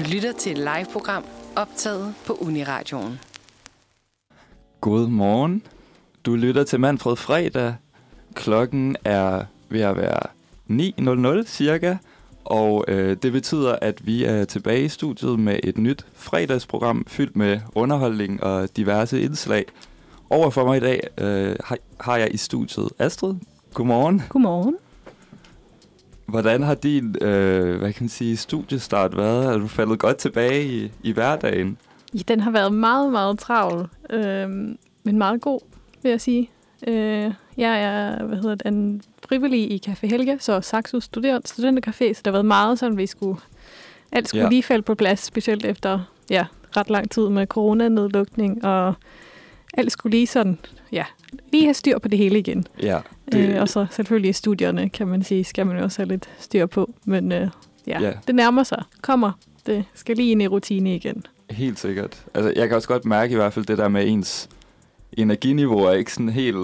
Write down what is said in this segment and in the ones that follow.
Du lytter til et live-program optaget på Uniradioen. God morgen. Du lytter til Manfred Fredag. Klokken er ved at være 9.00 cirka, og øh, det betyder, at vi er tilbage i studiet med et nyt fredagsprogram fyldt med underholdning og diverse indslag. Over for mig i dag øh, har, har jeg i studiet Astrid. Godmorgen. Godmorgen. Hvordan har din øh, hvad kan man sige, studiestart været? Er du faldet godt tilbage i, i hverdagen? Ja, den har været meget, meget travl, øh, men meget god, vil jeg sige. Øh, jeg er hvad hedder det, en frivillig i Café Helge, så Saxo student, studentercafé, så der har været meget sådan, vi skulle, alt skulle Ja. lige falde på plads, specielt efter ja, ret lang tid med coronanedlukning, og alt skulle lige sådan, ja, lige have styr på det hele igen. Ja, Det... Øh, og så selvfølgelig i studierne, kan man sige, skal man jo også have lidt styr på, men øh, ja, Ja. det nærmer sig, kommer, det skal lige ind i rutine igen. Helt sikkert. Altså, jeg kan også godt mærke i hvert fald det der med ens energiniveau er ikke sådan helt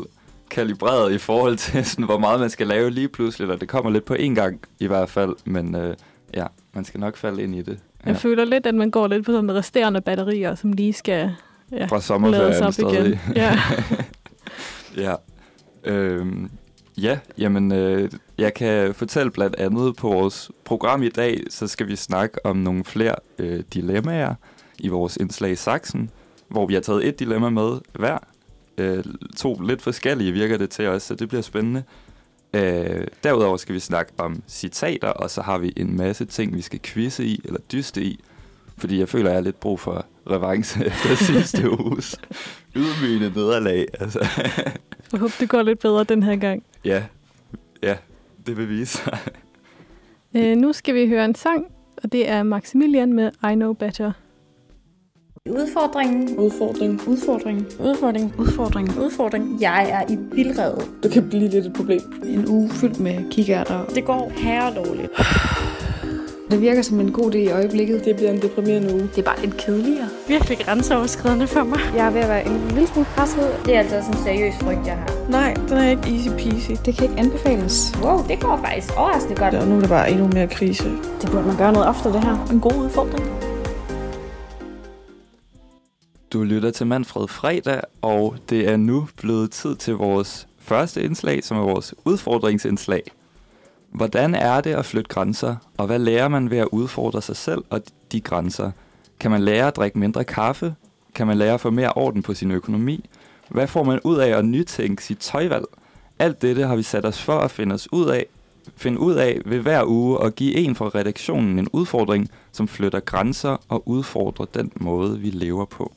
kalibreret i forhold til, sådan, hvor meget man skal lave lige pludselig, eller det kommer lidt på én gang i hvert fald, men øh, ja, man skal nok falde ind i det. Ja. Jeg føler lidt, at man går lidt på sådan resterende batterier, som lige skal ja, Fra sommerferien op igen. Ja. ja. Øhm, ja, jamen, øh, jeg kan fortælle blandt andet på vores program i dag, så skal vi snakke om nogle flere øh, dilemmaer i vores indslag i Saxen, hvor vi har taget et dilemma med hver. Øh, to lidt forskellige virker det til os, så det bliver spændende. Øh, derudover skal vi snakke om citater, og så har vi en masse ting, vi skal quizze i, eller dyste i, fordi jeg føler, at jeg har lidt brug for revanche efter sidste uges ydmygende nederlag. Altså. Jeg håber, det går lidt bedre den her gang. Ja, ja, det vil vise sig. Øh, nu skal vi høre en sang, og det er Maximilian med I Know Better. Udfordringen. Udfordring. Udfordringen. Udfordring. Udfordringen. Udfordring. Jeg er i vildrede. Det kan blive lidt et problem. En uge fyldt med kikærter. Det går herredårligt. Det virker som en god idé i øjeblikket. Det bliver en deprimerende uge. Det er bare lidt kedeligere. virkelig grænseoverskridende for mig. Jeg er ved at være en lille smule presset. Det er altså sådan en seriøs frygt, jeg har. Nej, den er ikke easy peasy. Det kan ikke anbefales. Wow, det går faktisk overraskende godt. Og nu er der bare endnu mere krise. Det burde man gøre noget ofte, det her. En god udfordring. Du lytter til Manfred Fredag, og det er nu blevet tid til vores første indslag, som er vores udfordringsindslag. Hvordan er det at flytte grænser, og hvad lærer man ved at udfordre sig selv og de grænser? Kan man lære at drikke mindre kaffe? Kan man lære at få mere orden på sin økonomi? Hvad får man ud af at nytænke sit tøjvalg? Alt dette har vi sat os for at finde, os ud af, finde ud af ved hver uge og give en fra redaktionen en udfordring, som flytter grænser og udfordrer den måde, vi lever på.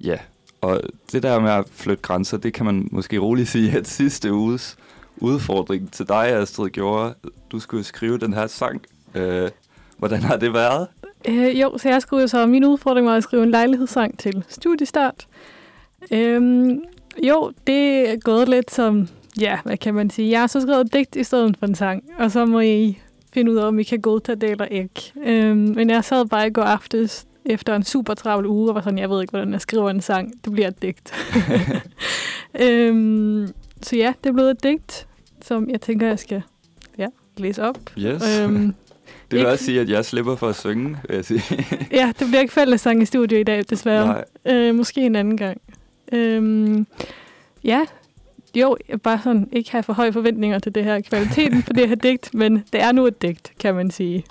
Ja, og det der med at flytte grænser, det kan man måske roligt sige, at sidste uges udfordring til dig, Astrid, gjorde. Du skulle skrive den her sang. Øh, hvordan har det været? Øh, jo, så jeg skulle så, min udfordring var at skrive en lejlighedssang til studiestart. Øhm, jo, det er gået lidt som, ja, hvad kan man sige? Jeg har så skrevet et digt i stedet for en sang, og så må I finde ud af, om I kan godtage det eller ikke. Øhm, men jeg sad bare i går aftes efter en super travl uge, og var sådan, jeg ved ikke, hvordan jeg skriver en sang. Det bliver et digt. øhm, så ja, det blevet et digt, som jeg tænker, jeg skal ja, læse op. Yes. Øhm, det vil ikke- også sige, at jeg slipper for at synge, vil jeg sige. Ja, det bliver ikke fællesang i studio i dag, desværre. Nej. Øh, måske en anden gang. Øhm, ja, jo, jeg bare sådan ikke have for høje forventninger til det her kvaliteten på det her digt, men det er nu et digt, kan man sige.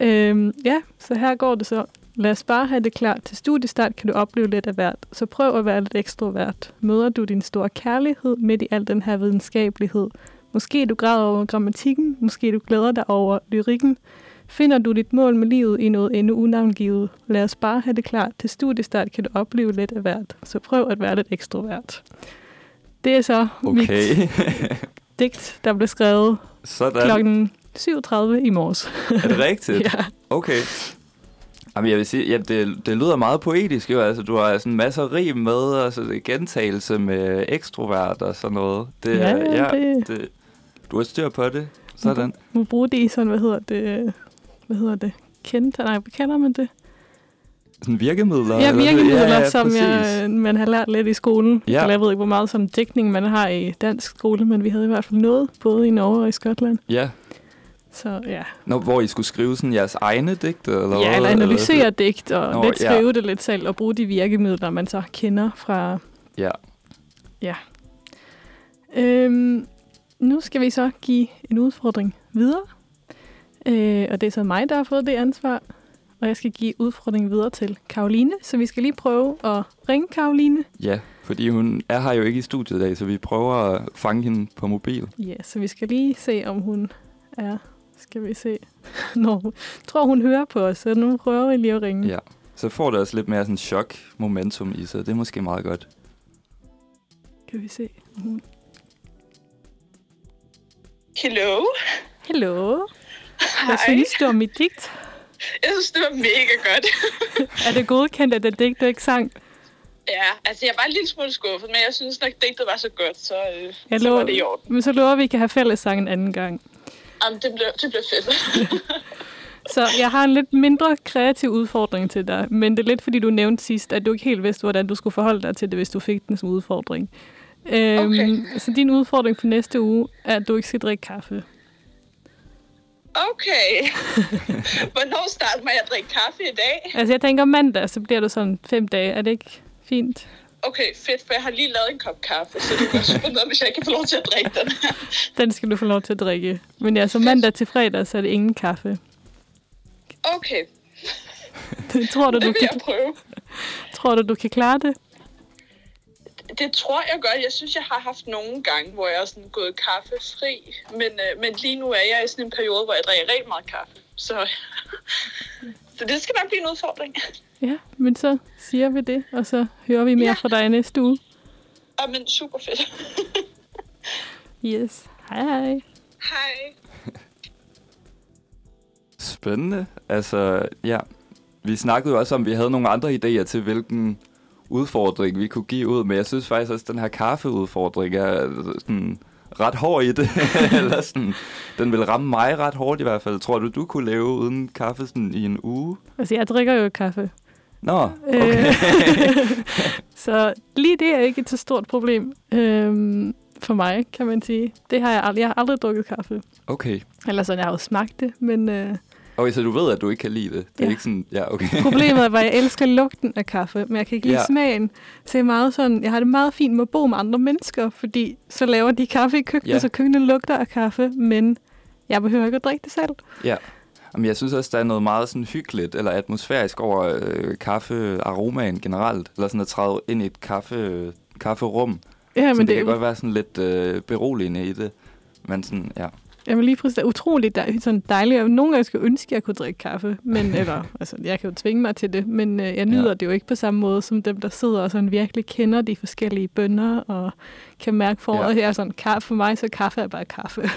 Øhm, ja, så her går det så. Lad os bare have det klar. Til studiestart kan du opleve lidt af hvert, så prøv at være lidt ekstrovert. Møder du din store kærlighed midt i al den her videnskabelighed? Måske du græder over grammatikken, måske du glæder dig over lyrikken, Finder du dit mål med livet i noget endnu unavngivet? Lad os bare have det klart. Til studiestart kan du opleve lidt af hvert, så prøv at være lidt ekstrovert. Det er så mit Okay. digt, der blev skrevet Sådan. klokken 7.30 i morges. Er det rigtigt? ja. Okay. Jamen, jeg vil sige, ja, det, det lyder meget poetisk jo. Altså, du har sådan masser af rim med, og så er gentagelse med ekstrovert og sådan noget. Det, Ja, er- ja, det- det, du har styr på det. Sådan. Må bruge det i sådan, hvad hedder det? Hvad hedder det? Kender, nej, hvad kalder man det? Sådan virkemidler? Ja, virkemidler, ja, ja, som jeg, man har lært lidt i skolen. Ja. Eller jeg ved ikke, hvor meget sådan dækning man har i dansk skole, men vi havde i hvert fald noget, både i Norge og i Skotland. Ja, Så ja. Når, hvor I skulle skrive sådan jeres egne digte? Eller ja, eller analysere digt og Nå, Nå, lidt ja. skrive det lidt selv og bruge de virkemidler, man så kender fra... Ja. Ja. Øhm, nu skal vi så give en udfordring videre. Øh, og det er så mig, der har fået det ansvar. Og jeg skal give udfordringen videre til Karoline. Så vi skal lige prøve at ringe Karoline. Ja, fordi hun er her jo ikke i studiet i dag, så vi prøver at fange hende på mobil. Ja, så vi skal lige se, om hun er... Skal vi se. Nå, jeg tror, hun hører på os, så nu prøver vi lige at ringe. Ja. Så får det også lidt mere sådan chok-momentum i sig. Det er måske meget godt. Kan vi se, hun... Hello. Hello. Hvad Hej. synes du om mit digt? Jeg synes, det var mega godt. Er det godkendt, at det digt, du ikke sang? ja, altså jeg var en lille smule skuffet, men jeg synes nok, digtet var så godt, så, øh, Jeg så var det i orden. men så lover vi, at vi kan have fællessang en anden gang. Jamen, det blev, det blev fedt. Så jeg har en lidt mindre kreativ udfordring til dig, men det er lidt fordi, du nævnte sidst, at du ikke helt vidste, hvordan du skulle forholde dig til det, hvis du fik den som udfordring. Øhm, Okay. Så din udfordring for næste uge er, at du ikke skal drikke kaffe. Okay. Hvornår starter man at drikke kaffe i dag? Altså jeg tænker mandag, så bliver du sådan fem dage. Er det ikke fint? Okay, fedt, for jeg har lige lavet en kop kaffe, så det var super noget, hvis jeg ikke kan få lov til at drikke den. Den skal du få lov til at drikke. Men ja, så mandag til fredag, så er det ingen kaffe. Okay, Det tror du, det du vil kan, jeg prøve. tror du, du kan klare det? Det tror jeg godt. Jeg synes, jeg har haft nogle gange, hvor jeg er sådan gået kaffefri. Men, øh, men lige nu er jeg i sådan en periode, hvor jeg drikker rigtig meget kaffe. Så, så det skal nok blive en udfordring. Ja, men så siger vi det, og så hører vi mere Ja. fra dig næste uge. Og men super fedt. Yes. Hej hej. Hej. Spændende. Altså, ja. Vi snakkede jo også om, at vi havde nogle andre idéer til, hvilken udfordring vi kunne give ud, men jeg synes faktisk også, at den her kaffeudfordring er sådan ret hård i det. Eller sådan, den vil ramme mig ret hårdt i hvert fald. Tror du, du kunne leve uden kaffe sådan i en uge? Altså, jeg drikker jo kaffe. Nå, okay. Øh, så lige det er ikke et så stort problem øhm, for mig, kan man sige. Det har jeg aldrig. Jeg har aldrig drukket kaffe. Okay. Eller sådan, jeg har jo smagt det, men øh, Okay, så du ved, at du ikke kan lide det? Det er Ja. ikke sådan, ja, okay. problemet bare, at jeg elsker lugten af kaffe, men jeg kan ikke lide Ja. smagen. Så jeg, meget sådan, jeg har det meget fint med at bo med andre mennesker, fordi så laver de kaffe i køkkenet, ja. så køkkenet lugter af kaffe, men jeg behøver ikke at drikke det selv. Ja. Jamen, jeg synes også, der er noget meget sådan hyggeligt eller atmosfærisk over øh, kaffearomaen generelt. Eller sådan at træde ind i et kaffe, kafferum. Ja, så men det, det, kan godt være sådan lidt øh, beroligende i det. Men sådan, ja. Jeg vil lige præcis, det er utroligt dej, sådan dejligt. Jeg nogle gange skulle ønske, at jeg kunne drikke kaffe. Men, eller, altså, jeg kan jo tvinge mig til det, men øh, jeg nyder Ja. det jo ikke på samme måde, som dem, der sidder og sådan virkelig kender de forskellige bønder, og kan mærke foråret. Ja. Ja. Jeg er sådan, kaffe for mig, så kaffe er bare kaffe.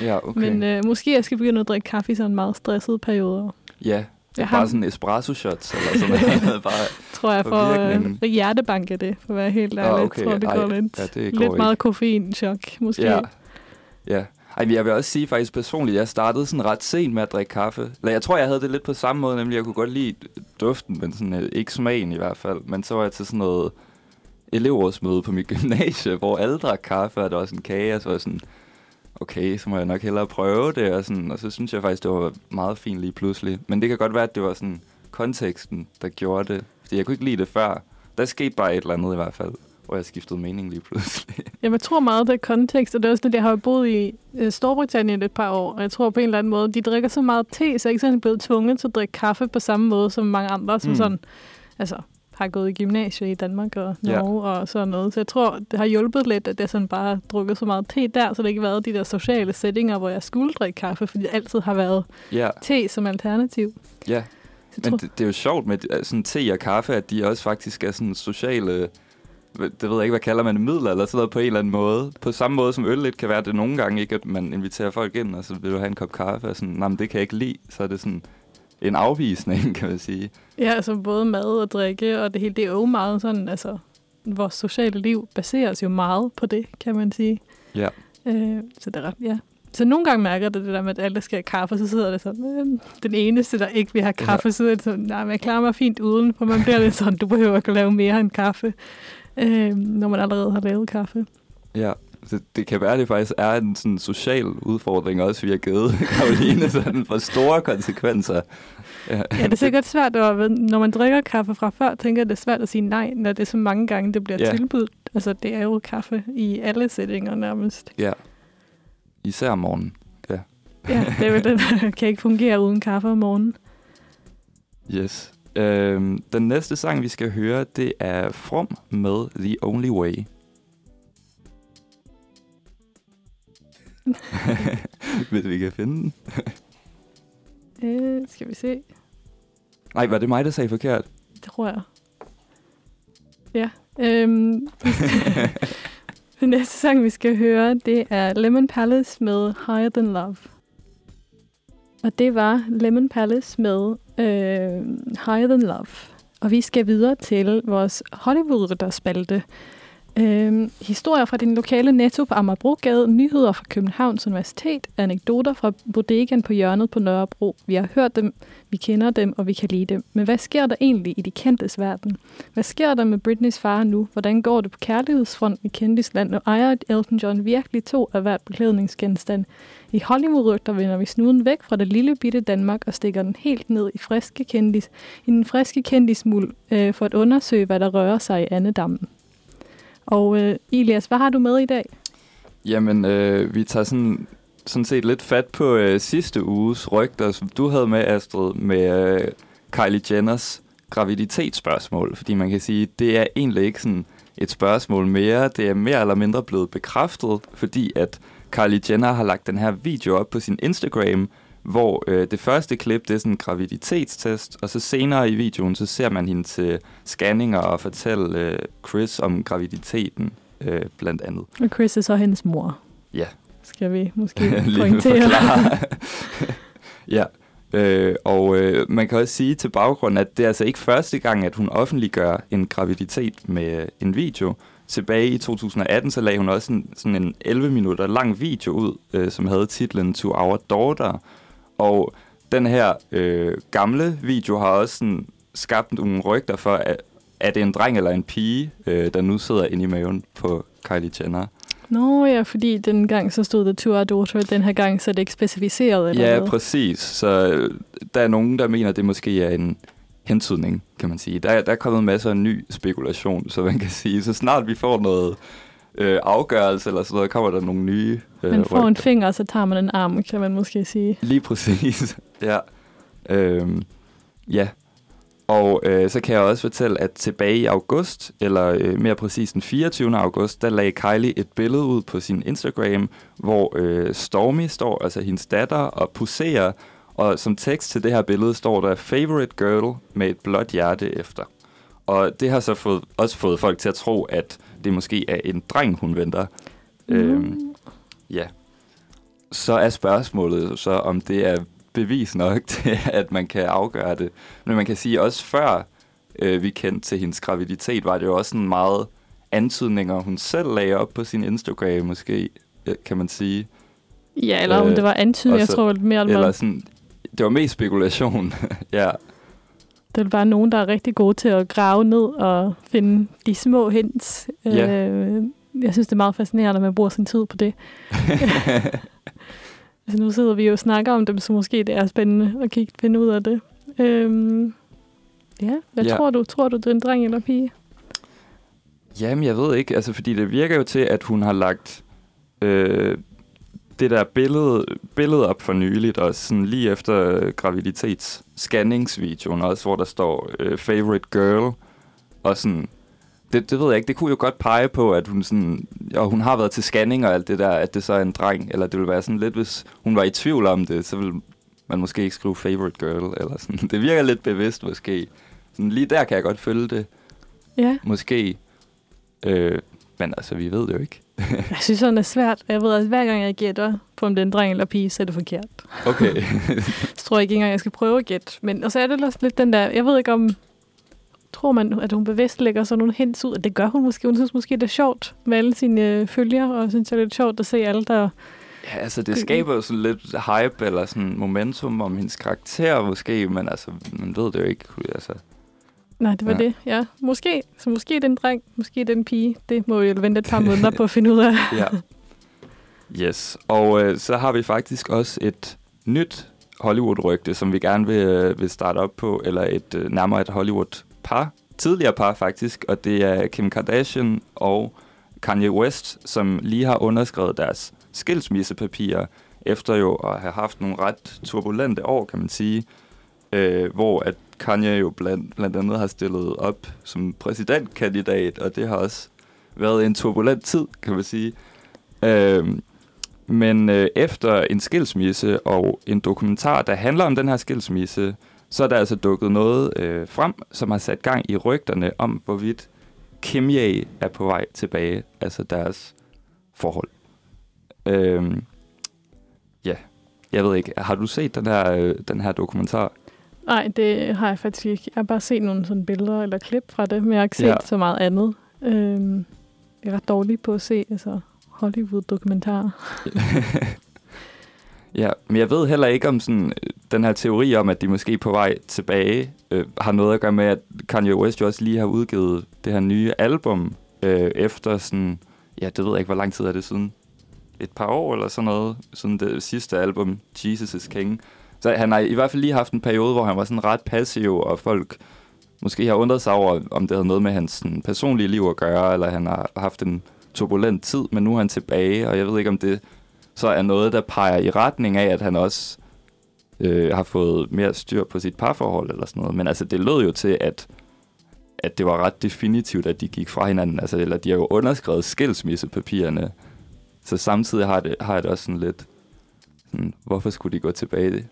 Ja, okay. Men øh, måske jeg skal begynde at drikke kaffe i sådan meget stressede perioder. ja, Jeg bare har, sådan espresso shots eller sådan noget. bare, tror jeg, for for øh, hjertebank af det, for at være helt ærlig. Ah, Jeg okay. tror, det Ej, går lidt, ja, det går lidt ikke. meget koffeinchok, måske. Ja. Ja. Ej, jeg vil også sige faktisk personligt, jeg startede sådan ret sent med at drikke kaffe. Eller jeg tror, jeg havde det lidt på samme måde, nemlig jeg kunne godt lide duften, men sådan, øh, ikke smagen i hvert fald. Men så var jeg til sådan noget elevrådsmøde på mit gymnasie, hvor alle drak kaffe, og der var sådan en kage, og så var sådan, okay, så må jeg nok hellere prøve det, og, sådan, og så synes jeg faktisk, det var meget fint lige pludselig. Men det kan godt være, at det var sådan konteksten, der gjorde det. Fordi jeg kunne ikke lide det før. Der skete bare et eller andet i hvert fald, hvor jeg skiftede mening lige pludselig. Jamen, jeg tror meget, det er kontekst, og det er også det, jeg har boet i øh, Storbritannien et par år, og jeg tror på en eller anden måde, de drikker så meget te, så jeg er ikke sådan blevet tvunget til at drikke kaffe på samme måde som mange andre, som Mm. sådan, altså, har gået i gymnasiet i Danmark og Ja. Norge og sådan noget. Så jeg tror, det har hjulpet lidt, at jeg sådan bare drukket så meget te der, så det ikke har været de der sociale settinger, hvor jeg skulle drikke kaffe, fordi det altid har været ja, te som alternativ. ja. Men det, det er jo sjovt med sådan te og kaffe, at de også faktisk er sådan sociale, det ved jeg ikke, hvad kalder man det, midler eller sådan noget på en eller anden måde. På samme måde som øl lidt kan være det nogle gange ikke, at man inviterer folk ind, og så vil du have en kop kaffe, og sådan, nej, men det kan jeg ikke lide. Så er det sådan en afvisning, kan man sige. Ja, altså både mad og drikke, og det hele, det er jo meget sådan, altså, vores sociale liv baseres jo meget på det, kan man sige. Ja. Øh, så det er ret, ja. Så nogle gange mærker det det der med, at alle skal have kaffe, så sidder det sådan, øh, den eneste, der ikke vil have kaffe, ja. så er det sådan, nej, men jeg klarer mig fint uden, for man bliver lidt sådan, du behøver ikke lave mere end kaffe, øh, når man allerede har lavet kaffe. Ja. Så det kan være, at det faktisk er en sådan social udfordring også, vi har givet Karoline sådan for store konsekvenser. Ja, det er sikkert svært, at, når man drikker kaffe fra før, tænker jeg, det er svært at sige nej, når det er så mange gange, det bliver Ja. ja. tilbudt. Altså, det er jo kaffe i alle sætninger nærmest. Ja. Især om morgenen. Ja, det er det, kan ikke fungere uden kaffe om morgenen. Yes. Øhm, den næste sang, vi skal høre, det er From med The Only Way. Hvis vi kan finde den. Øh, skal vi se. Nej, var det mig, der sagde forkert? Det tror jeg. Ja. Øhm, den næste sang, vi skal høre, det er Lemon Palace med Higher Than Love. Og det var Lemon Palace med øh, Higher Than Love. Og vi skal videre til vores Hollywood-spalte, Øhm, historier fra din lokale Netto på Amagerbrogade, nyheder fra Københavns Universitet, anekdoter fra bodegaen på hjørnet på Nørrebro. Vi har hørt dem, vi kender dem, og vi kan lide dem. Men hvad sker der egentlig i de kendtes verden? Hvad sker der med Britneys far nu? Hvordan går det på kærlighedsfronten i kendisland, og ejer Elton John virkelig to af hvert beklædningsgenstand? I Hollywood-rygter vender vi snuden væk fra det lille bitte Danmark og stikker den helt ned i friske kendis, i den friske kendismuld øh, for at undersøge, hvad der rører sig i andedammen. Og øh, Elias, hvad har du med i dag? Jamen, øh, vi tager sådan, sådan set lidt fat på øh, sidste uges rygter, som du havde med, Astrid, med øh, Kylie Jenners graviditetsspørgsmål. Fordi man kan sige, det er egentlig ikke sådan et spørgsmål mere. Det er mere eller mindre blevet bekræftet, fordi at Kylie Jenner har lagt den her video op på sin Instagram, hvor øh, det første klip, det er sådan en graviditetstest, og så senere i videoen, så ser man hende til scanninger og fortælle øh, Chris om graviditeten, øh, blandt andet. Og Chris er så hendes mor. Ja. Skal vi måske pointere. ja, øh, og øh, man kan også sige til baggrund, at det er altså ikke første gang, at hun offentliggør en graviditet med en video. Tilbage i 2018, så lagde hun også en, sådan en 11 minutter lang video ud, øh, som havde titlen To Our Daughter. Og den her øh, gamle video har også sådan skabt nogle rygter for, at er det en dreng eller en pige, øh, der nu sidder inde i maven på Kylie Jenner. Nå ja, fordi den gang så stod der to our daughter, den her gang så er det ikke specificeret eller Ja, noget. præcis. Så øh, der er nogen, der mener, at det måske er en hentydning, kan man sige. Der, der er kommet masser af ny spekulation, så man kan sige, så snart vi får noget øh, afgørelse eller sådan noget, kommer der nogle nye øh, Man får en rygter. finger, så tager man en arm, kan man måske sige. Lige præcis, ja. Øhm, ja. Og øh, så kan jeg også fortælle, at tilbage i august, eller øh, mere præcis den 24. august, der lagde Kylie et billede ud på sin Instagram, hvor øh, Stormy står, altså hendes datter, og poserer, og som tekst til det her billede står der Favorite Girl med et blåt hjerte efter. Og det har så fået, også fået folk til at tro, at det måske er en dreng, hun venter. Mm. Øhm, ja. Så er spørgsmålet så, om det er bevis nok til, at man kan afgøre det. Men man kan sige, også før øh, vi kendte til hendes graviditet, var det jo også sådan meget antydninger, hun selv lagde op på sin Instagram, måske, øh, kan man sige. Ja, eller om Øh, det var antydet, og jeg tror mere, eller Eller sådan, det var mest spekulation, ja. Det er bare nogen, der er rigtig gode til at grave ned og finde de små hints. Ja. Øh, jeg synes, det er meget fascinerende, at man bruger sin tid på det. Altså, nu sidder vi jo og snakker om dem, så måske det er spændende at kigge, finde ud af det. Øhm, ja, hvad ja. tror du? Tror du, det er en dreng eller pige? Jamen, jeg ved ikke, altså, fordi det virker jo til, at hun har lagt øh, det der billede, billede op for nyligt, og sådan lige efter graviditetsscanningsvideoen også, hvor der står øh, favorite girl, og sådan, det, det ved jeg ikke, det kunne jo godt pege på, at hun sådan, og hun har været til scanning og alt det der, at det så er en dreng, eller det ville være sådan lidt, hvis hun var i tvivl om det, så ville man måske ikke skrive favorite girl, eller sådan. Det virker lidt bevidst måske. Sådan, lige der kan jeg godt følge det, Ja, måske. Øh, men altså, vi ved det jo ikke. Jeg synes, sådan er svært. Jeg ved, at hver gang jeg gætter på, om det er en dreng eller pige, så er det forkert. Okay. Så tror jeg ikke engang, jeg skal prøve at gætte. Men, og så er det også lidt den der, jeg ved ikke om, tror man, at hun bevidst lægger sådan nogle hints ud, og det gør hun måske. Hun synes måske, det er sjovt med alle sine øh, følgere, og synes, det er lidt sjovt at se alle, der... ja, altså, det skaber jo sådan lidt hype, eller sådan momentum om hendes karakter måske, men altså, man ved det jo ikke. Altså, Nej, det var Ja. det. Ja, måske. Så måske den dreng, måske den pige. Det må vi jo vente et par måneder på at finde ud af. Ja. Yes, og øh, så har vi faktisk også et nyt Hollywood-rygte, som vi gerne vil, øh, vil starte op på, eller et øh, nærmere et Hollywood-par, tidligere par faktisk, og det er Kim Kardashian og Kanye West, som lige har underskrevet deres skilsmissepapirer, efter jo at have haft nogle ret turbulente år, kan man sige, øh, hvor at Kanye jo blandt, blandt andet har stillet op som præsidentkandidat, og det har også været en turbulent tid, kan man sige. Øhm, men øh, efter en skilsmisse og en dokumentar, der handler om den her skilsmisse, så er der altså dukket noget øh, frem, som har sat gang i rygterne om, hvorvidt Kim Ye er på vej tilbage, altså deres forhold. Øhm, ja, jeg ved ikke, har du set den her, øh, den her dokumentar? Nej, det har jeg faktisk ikke. Jeg har bare set nogle sådan billeder eller klip fra det, men jeg har ikke set Ja. så meget andet. Øhm, jeg er ret dårlig på at se altså, Hollywood-dokumentarer. Ja, men jeg ved heller ikke om sådan, øh, den her teori om, at de måske på vej tilbage, øh, har noget at gøre med, at Kanye West jo også lige har udgivet det her nye album, øh, efter sådan, ja, det ved jeg ikke, hvor lang tid er det siden? Et par år eller sådan noget, siden det sidste album, Jesus is King. Så han har i hvert fald lige haft en periode, hvor han var sådan ret passiv, og folk måske har undret sig over, om det havde noget med hans sådan, personlige liv at gøre, eller han har haft en turbulent tid, men nu er han tilbage, og jeg ved ikke, om det så er noget, der peger i retning af, at han også øh, har fået mere styr på sit parforhold eller sådan noget. Men altså, det lød jo til, at, at det var ret definitivt, at de gik fra hinanden. Altså, eller de har jo underskrevet skilsmissepapirerne. Så samtidig har, det, har jeg det også sådan lidt, sådan, hvorfor skulle de gå tilbage?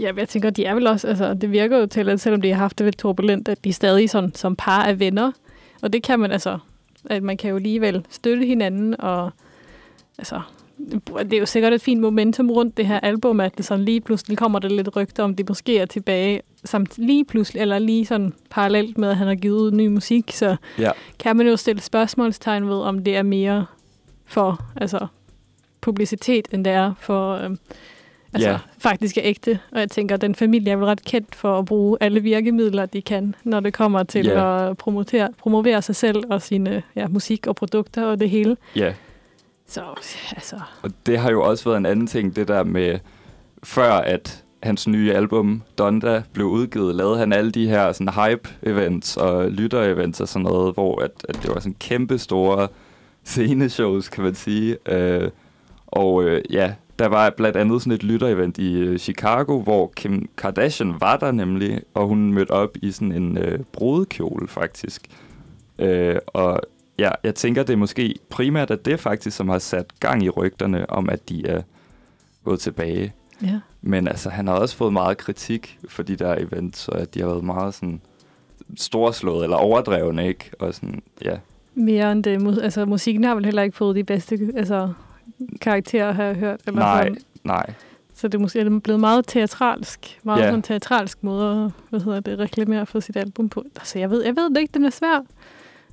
Ja, jeg tænker, de er vel også, altså det virker jo til, at selvom de har haft det lidt turbulent, at de stadig sådan, som par er venner. Og det kan man altså, at man kan jo alligevel støtte hinanden, og altså, det er jo sikkert et fint momentum rundt det her album, at det sådan lige pludselig kommer der lidt rygter om, de måske er tilbage, samt lige pludselig, eller lige sådan parallelt med, at han har givet ud ny musik, så Ja. kan man jo stille spørgsmålstegn ved, om det er mere for altså, publicitet, end det er for øhm, altså, Ja. faktisk er ægte. Og jeg tænker, at den familie er vel ret kendt for at bruge alle virkemidler, de kan, når det kommer til Ja. at promotere, promovere sig selv og sine ja, musik og produkter og det hele. Ja, Så altså, og det har jo også været en anden ting, det der med, før at hans nye album, Donda, blev udgivet, lavede han alle de her sådan hype-events og lytter-events og sådan noget, hvor at, at det var sådan kæmpe store sceneshows, kan man sige. Øh, og øh, ja, der var blandt andet sådan et lytter-event i øh, Chicago, hvor Kim Kardashian var der nemlig, og hun mødte op i sådan en øh, brudekjole faktisk. Øh, og ja, jeg tænker, det er måske primært at det faktisk, som har sat gang i rygterne om, at de er gået tilbage. ja. Men altså, han har også fået meget kritik for de der events, og at de har været meget sådan storslået eller overdrevne, ikke? Og sådan, ja. Mere end det. Altså, musikken har vel heller ikke fået de bedste altså, karakterer, har jeg hørt. Eller Nej, sådan. nej. Så det er måske er blevet meget teatralsk. Meget yeah. sådan teatralsk måde at hvad hedder det, reklamere for sit album på. Altså, jeg ved, jeg ved det ikke, den er svær.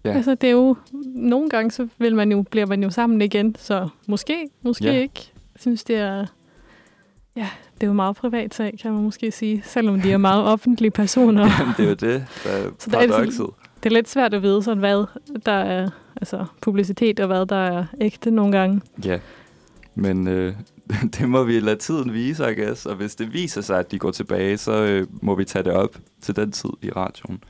Ja. Altså, det er jo... Nogle gange, så vil man jo, bliver man jo sammen igen. Så måske, måske Ja. ikke. Jeg synes, det er... Ja, det er jo meget privat sag, kan man måske sige. Selvom de er meget offentlige personer. Jamen, det er jo det, der er Så der er det er lidt svært at vide, sådan, hvad der er altså, publicitet, og hvad der er ægte nogle gange. Ja, men øh, det må vi lade tiden vise, I guess. Og hvis det viser sig, at de går tilbage, så øh, må vi tage det op til den tid i radioen.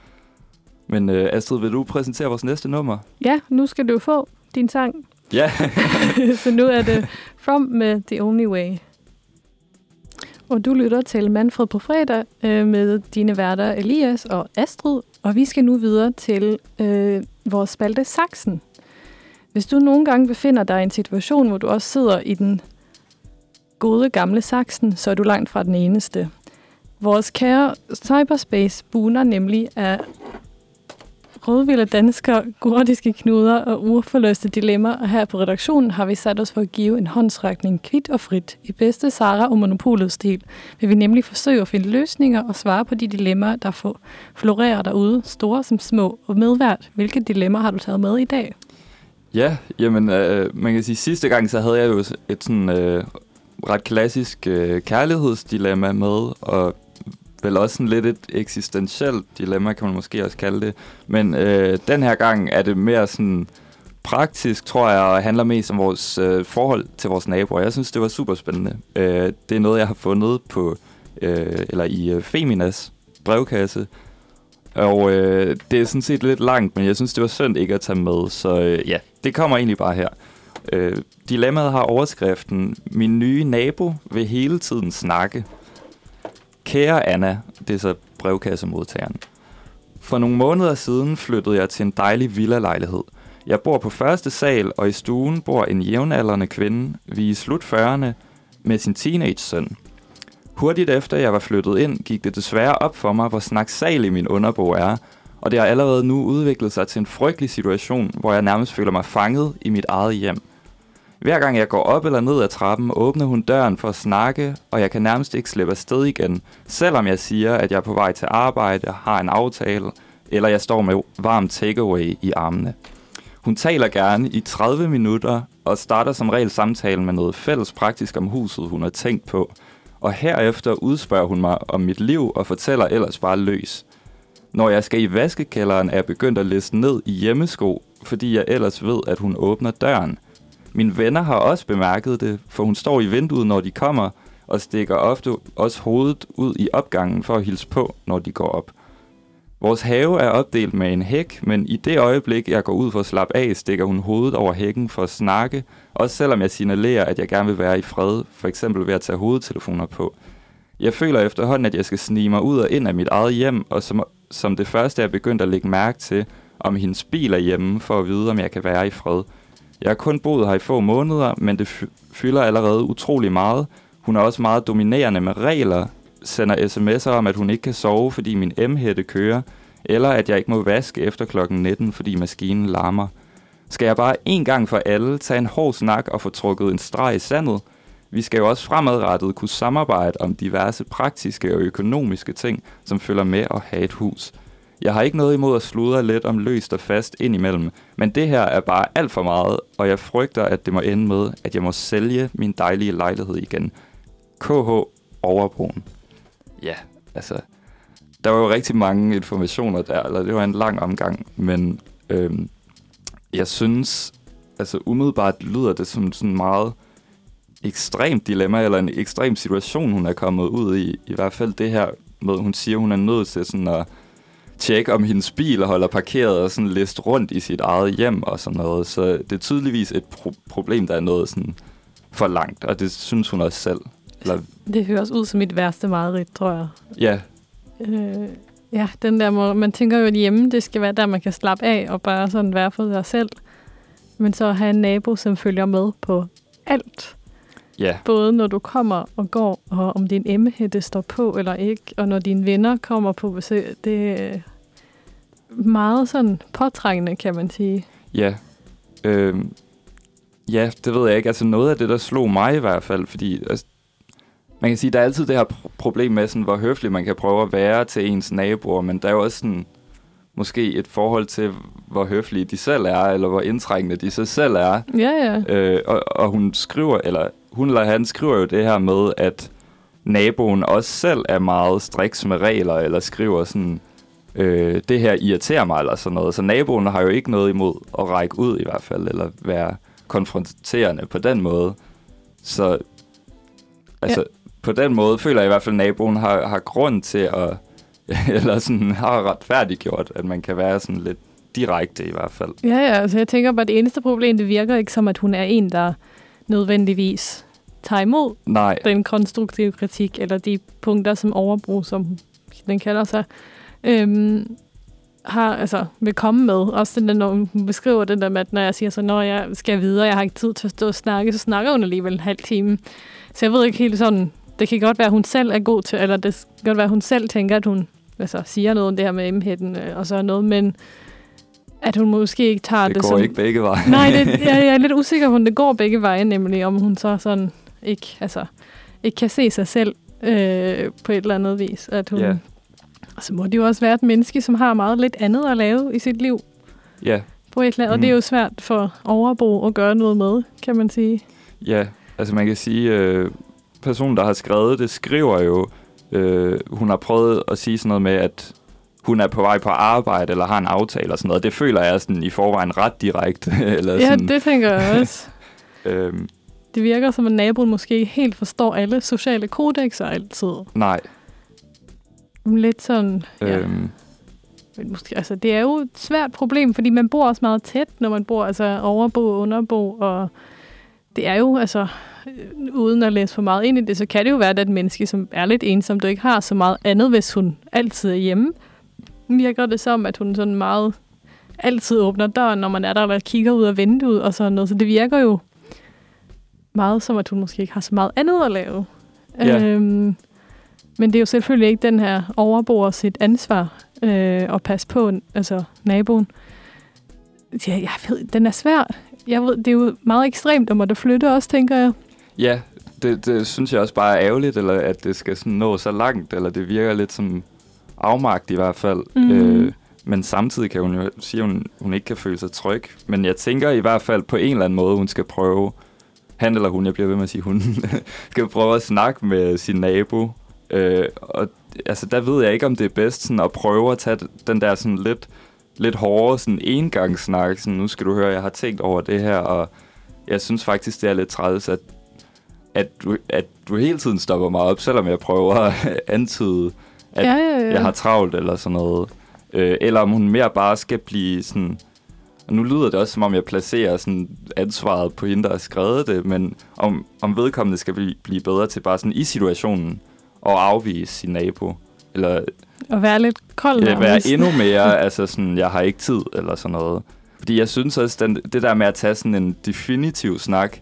Men øh, Astrid, vil du præsentere vores næste nummer? Ja, nu skal du få din sang. Ja, så nu er det From med The Only Way. Og du lytter til Manfred på fredag øh, med dine værter Elias og Astrid. Og vi skal nu videre til øh, vores spalte Saxen. Hvis du nogle gange befinder dig i en situation, hvor du også sidder i den gode gamle Saxen, så er du langt fra den eneste. Vores kære cyberspace buner nemlig af rødvilde danskere, gordiske knuder og uforløste dilemmaer, og her på redaktionen har vi sat os for at give en håndsrækning kvidt og frit. I bedste Sara og Monopolets stil vil vi nemlig forsøge at finde løsninger og svare på de dilemmaer, der får florerer derude, store som små. Og medvært, hvilke dilemmaer har du taget med i dag? ja jamen, øh, man kan sige, sidste gang, så havde jeg jo et sådan øh, ret klassisk øh, kærlighedsdilemma med, og vel også sådan lidt et eksistentielt dilemma, kan man måske også kalde det. Men øh, den her gang er det mere sådan praktisk, tror jeg, og handler mest om vores øh, forhold til vores naboer. Jeg synes, det var super spændende. Øh, det er noget, jeg har fundet på, øh, eller i øh, Feminas brevkasse. Og øh, det er sådan set lidt langt, men jeg synes, det var synd ikke at tage med. Så øh, ja, det kommer egentlig bare her. Øh, dilemmaet har overskriften, min nye nabo vil hele tiden snakke. Kære Anna, det er så brevkassemodtageren. For nogle måneder siden flyttede jeg til en dejlig villa-lejlighed. Jeg bor på første sal, og i stuen bor en jævnaldrende kvinde, vi er i slut 40'erne, med sin teenage-søn. Hurtigt efter jeg var flyttet ind, gik det desværre op for mig, hvor snaksalig min underbo er, og det har allerede nu udviklet sig til en frygtelig situation, hvor jeg nærmest føler mig fanget i mit eget hjem. Hver gang jeg går op eller ned ad trappen, åbner hun døren for at snakke, og jeg kan nærmest ikke slippe afsted igen, selvom jeg siger, at jeg er på vej til arbejde, har en aftale, eller jeg står med varm takeaway i armene. Hun taler gerne i 30 minutter og starter som regel samtalen med noget fælles praktisk om huset, hun har tænkt på. Og herefter udspørger hun mig om mit liv og fortæller ellers bare løs. Når jeg skal i vaskekælderen, er jeg begyndt at læse ned i hjemmesko, fordi jeg ellers ved, at hun åbner døren. Mine venner har også bemærket det, for hun står i vinduet, når de kommer, og stikker ofte også hovedet ud i opgangen for at hilse på, når de går op. Vores have er opdelt med en hæk, men i det øjeblik, jeg går ud for at slappe af, stikker hun hovedet over hækken for at snakke, også selvom jeg signalerer, at jeg gerne vil være i fred, for eksempel ved at tage hovedtelefoner på. Jeg føler efterhånden, at jeg skal snige mig ud og ind af mit eget hjem, og som, som det første er jeg begyndt at lægge mærke til, om hendes bil er hjemme, for at vide, om jeg kan være i fred. Jeg har kun boet her i få måneder, men det fylder allerede utrolig meget. Hun er også meget dominerende med regler, sender sms'er om, at hun ikke kan sove, fordi min M-hætte kører, eller at jeg ikke må vaske efter klokken 19, fordi maskinen larmer. Skal jeg bare en gang for alle tage en hård snak og få trukket en streg i sandet? Vi skal jo også fremadrettet kunne samarbejde om diverse praktiske og økonomiske ting, som følger med at have et hus. Jeg har ikke noget imod at sludre lidt om løst og fast indimellem, men det her er bare alt for meget, og jeg frygter, at det må ende med, at jeg må sælge min dejlige lejlighed igen. KH Overbroen. Ja, altså, der var jo rigtig mange informationer der, eller det var en lang omgang, men øhm, jeg synes, altså umiddelbart lyder det som sådan meget ekstremt dilemma, eller en ekstrem situation, hun er kommet ud i. I hvert fald det her med, hun siger, hun er nødt til sådan at tjekke, om hendes bil holder parkeret og sådan list rundt i sit eget hjem og sådan noget. Så det er tydeligvis et pro- problem, der er noget sådan for langt, og det synes hun også selv. Eller, Det høres ud som mit værste mareridt, tror jeg. ja, Øh, ja, den der måde, man tænker jo, at hjemme, det skal være der, man kan slappe af og bare sådan være for sig selv. Men så have en nabo, som følger med på alt. Ja, Både når du kommer og går, og om din emmehætte står på eller ikke, og når dine venner kommer på besøg. Det er meget sådan påtrængende, kan man sige. ja. Øhm, ja, det ved jeg ikke. Altså noget af det, der slog mig i hvert fald, fordi altså, man kan sige, der er altid det her pro- problem med, sådan, hvor høflig man kan prøve at være til ens naboer, men der er jo også sådan, måske et forhold til, hvor høflige de selv er, eller hvor indtrængende de så selv er. Ja, ja. Øh, og, og hun skriver, eller hun eller han skriver jo det her med, at naboen også selv er meget striks med regler, eller skriver sådan, øh, det her irriterer mig, eller sådan noget. Så naboen har jo ikke noget imod at række ud i hvert fald, eller være konfronterende på den måde. Så altså, ja. på den måde føler jeg i hvert fald, at naboen har, har grund til at, eller sådan har retfærdiggjort, at man kan være sådan lidt direkte i hvert fald. Ja, ja, altså jeg tænker bare, at det eneste problem, det virker ikke som, at hun er en, der nødvendigvis tager imod Nej, den konstruktive kritik, eller de punkter som overbrug, som den kalder sig, øhm, har, altså, vil komme med. Også den der, når hun beskriver den der med, at når jeg siger så, når jeg skal videre, jeg har ikke tid til at stå og snakke, så snakker hun alligevel en halv time. Så jeg ved ikke helt sådan, det kan godt være, at hun selv er god til, eller det kan godt være, at hun selv tænker, at hun altså, siger noget om det her med emhætten øh, og så noget, men at hun måske ikke tager det det, går som... ikke begge veje. Nej, det, jeg, jeg er lidt usikker på, om det går begge veje, nemlig om hun så sådan ikke, altså, ikke kan se sig selv øh, på et eller andet vis. At hun. Og så må det jo også være et menneske, som har meget lidt andet at lave i sit liv. Ja, På et eller andet. Og Mhm. det er jo svært for overbo at gøre noget med, kan man sige. Ja, altså man kan sige, øh, personen, der har skrevet det, skriver jo, Øh, hun har prøvet at sige sådan noget med, at hun er på vej på arbejde, eller har en aftale og sådan noget. Det føler jeg sådan i forvejen ret direkte. eller Ja, sådan, det tænker jeg også. øhm, Det virker som, at naboen måske ikke helt forstår alle sociale kodexer altid. nej. Lidt sådan, ja. Øhm, Men måske, altså, det er jo et svært problem, fordi man bor også meget tæt, når man bor altså overbo og underbo, og det er jo, altså, øh, uden at læse for meget ind i det, så kan det jo være, at et menneske, som er lidt ensom, du ikke har så meget andet, hvis hun altid er hjemme. Virker det som, at hun sådan meget altid åbner døren, når man er der, eller kigger ud af vinduet og sådan noget. Så det virker jo meget som, at hun måske ikke har så meget andet at lave. Ja. Øhm, men det er jo selvfølgelig ikke den her overboer sit ansvar øh, at passe på altså, naboen. Ja, jeg ved, den er svær. Jeg ved, det er jo meget ekstremt at måtte flytte også, tænker jeg. ja, det, det synes jeg også bare er ærgerligt, eller at det skal sådan nå så langt, eller det virker lidt som afmagt i hvert fald. Mhm. Øh, men samtidig kan hun jo sige, at hun, hun ikke kan føle sig tryg. Men jeg tænker i hvert fald på en eller anden måde, hun skal prøve, han eller hun, jeg bliver ved med at sige hun, skal prøve at snakke med sin nabo. Øh, og altså, der ved jeg ikke, om det er bedst sådan, at prøve at tage den der sådan lidt, lidt hårde sådan engangssnak. Sådan, nu skal du høre, jeg har tænkt over det her, og jeg synes faktisk, det er lidt træls, at, at, du, at du hele tiden stopper mig op, selvom jeg prøver at antyde, at ja, ja, ja. jeg har travlt eller sådan noget. Øh, eller om hun mere bare skal blive sådan... Og nu lyder det også, som om jeg placerer sådan ansvaret på hende, der har skrevet det, men om, om vedkommende skal blive, blive bedre til bare sådan i situationen og afvise sin nabo. Eller At være lidt kold ja, være endnu mere, altså sådan, jeg har ikke tid, eller sådan noget. Fordi jeg synes også, den, det der med at tage sådan en definitiv snak,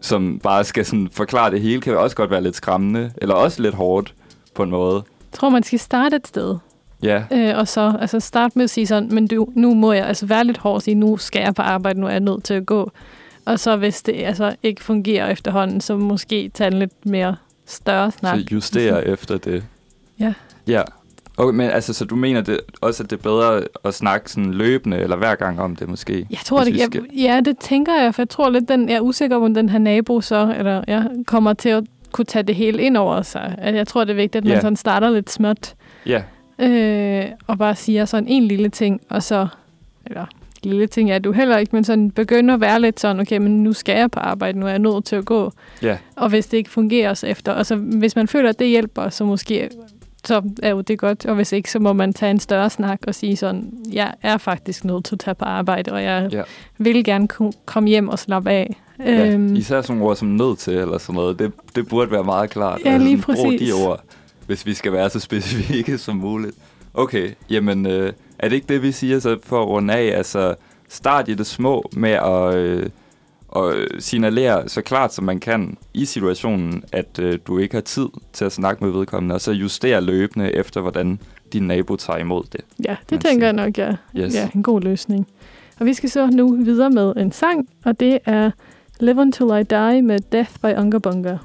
som bare skal sådan forklare det hele, kan også godt være lidt skræmmende, eller også lidt hårdt på en måde. Jeg tror, man skal starte et sted. Ja, Øh, og så altså starte med at sige sådan, men du, nu må jeg altså være lidt hård og sige, nu skal jeg på arbejde, nu er jeg nødt til at gå. Og så hvis det altså ikke fungerer efterhånden, så måske tage en lidt mere større snak. så justere efter det. Ja. Ja. Okay, men altså, så du mener det, også, at det er bedre at snakke sådan løbende, eller hver gang om det måske? Jeg tror, det, jeg, ja, det tænker jeg, for jeg tror lidt, den, jeg er usikker på, om den her nabo så, eller ja, kommer til at kunne tage det hele ind over sig. Jeg tror, det er vigtigt, at man Ja. sådan starter lidt småt, Ja, øh, og bare siger sådan en lille ting, og så, eller lille ting er du heller ikke, men sådan begynder at være lidt sådan, okay, men nu skal jeg på arbejde, nu er jeg nødt til at gå. ja, Og hvis det ikke fungerer så efter, og så hvis man føler, at det hjælper, så måske så er jo det godt. Og hvis ikke, så må man tage en større snak og sige sådan, jeg er faktisk nødt til at tage på arbejde, og jeg Ja. vil gerne komme hjem og slappe af. ja. Øhm, Især sådan ord som nødt til, eller sådan noget. Det, det burde være meget klart. Ja, lige sådan, Brug de præcis. ord, hvis vi skal være så specifikke som muligt. Okay, jamen, øh, er det ikke det, vi siger så for at runde af? Altså, start i det små med at... Øh, og signalere så klart som man kan i situationen, at øh, du ikke har tid til at snakke med vedkommende, og så justere løbende efter, hvordan din nabo tager imod det. ja, det tænker jeg nok, ja. Yes. ja, en god løsning. Og vi skal så nu videre med en sang, og det er Live Until I Die med Death by Unga Bunga.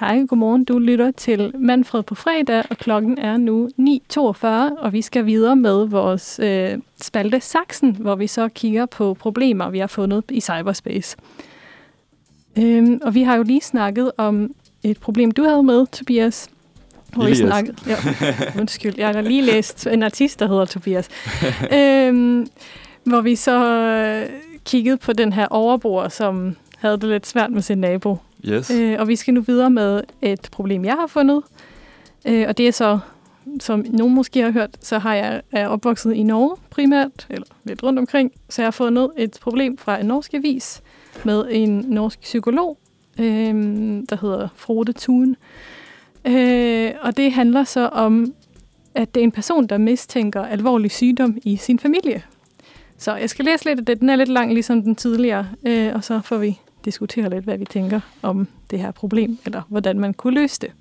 Hej, godmorgen. Du lytter til Manfred på fredag, og klokken er nu 9.42, og vi skal videre med vores øh, spalte Saxen, hvor vi så kigger på problemer, vi har fundet i cyberspace. Øhm, og vi har jo lige snakket om et problem, du havde med, Tobias. Hvor vi Elias. snakkede, ja, undskyld, jeg har lige læst en artist, der hedder Tobias. øhm, hvor vi så øh, kiggede på den her overboer, som havde det lidt svært med sin nabo. Yes. Øh, og vi skal nu videre med et problem, jeg har fundet. Øh, og det er så, som nogen måske har hørt, så har jeg er opvokset i Norge primært, eller lidt rundt omkring. Så jeg har fundet et problem fra en norsk avis med en norsk psykolog, øh, der hedder Frode Thun. Øh, og det handler så om, at det er en person, der mistænker alvorlig sygdom i sin familie. Så jeg skal læse lidt af det. Den er lidt lang, ligesom den tidligere, øh, og så får vi diskutere lidt, hvad vi tænker om det her problem, eller hvordan man kunne løse det.